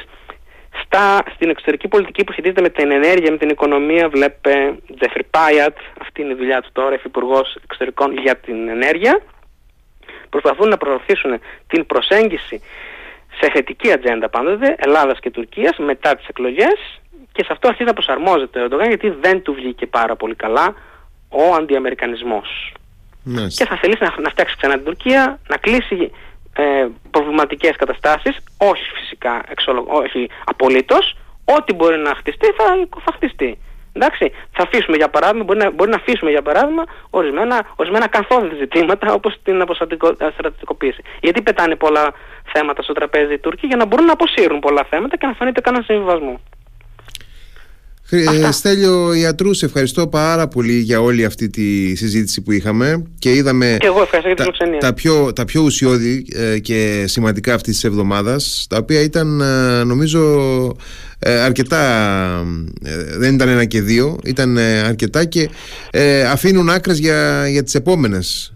Στα, στην εξωτερική πολιτική που σχετίζεται με την ενέργεια, με την οικονομία, βλέπε Τζέφρι Πάιατ, αυτή είναι η δουλειά του τώρα, υφυπουργός εξωτερικών για την ενέργεια. Προσπαθούν να προωθήσουν την προσέγγιση σε θετική ατζέντα πάντοτε Ελλάδας και Τουρκίας μετά τις εκλογές και σε αυτό αρχίζει να προσαρμόζεται ο Ερντογάν γιατί δεν του βγήκε πάρα πολύ καλά ο αντιαμερικανισμός. Και θα θελήσει να, να φτιάξει ξανά την Τουρκία, να κλείσει ε, προβληματικές καταστάσεις, όχι φυσικά, εξολο, όχι απολύτως, ό,τι μπορεί να χτιστεί θα, θα χτιστεί. Εντάξει, θα αφήσουμε για παράδειγμα, μπορεί να, μπορεί να αφήσουμε για παράδειγμα ορισμένα, ορισμένα καθόδη ζητήματα όπως την αποστρατικοποίηση. Γιατί πετάνε πολλά θέματα στο τραπέζι οι Τούρκοι για να μπορούν να αποσύρουν πολλά θέματα και να φανείται κανένα συμβιβασμό. Ε, Στέλιο Ιατρούς, σε ευχαριστώ πάρα πολύ για όλη αυτή τη συζήτηση που είχαμε και είδαμε και εγώ ευχαριστώ για τα, τα, πιο, τα πιο ουσιώδη ε, και σημαντικά αυτής της εβδομάδας τα οποία ήταν ε, νομίζω ε, αρκετά δεν ήταν ένα και δύο ήταν αρκετά και αφήνουν άκρες για, για τις επόμενες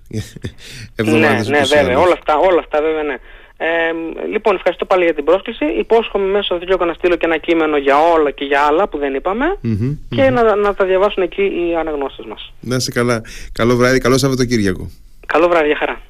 εβδομάδες Ναι, ναι βέβαια, όλα αυτά, όλα αυτά βέβαια ναι ε, λοιπόν, ευχαριστώ πάλι για την πρόσκληση. Υπόσχομαι μέσω δύο να στείλω και ένα κείμενο για όλα και για άλλα που δεν ειπαμε και Να, να τα διαβάσουν εκεί οι αναγνώστες μας. Να είσαι καλά. Καλό βράδυ, καλό Σαββατοκύριακο. Καλό βράδυ, για χαρά.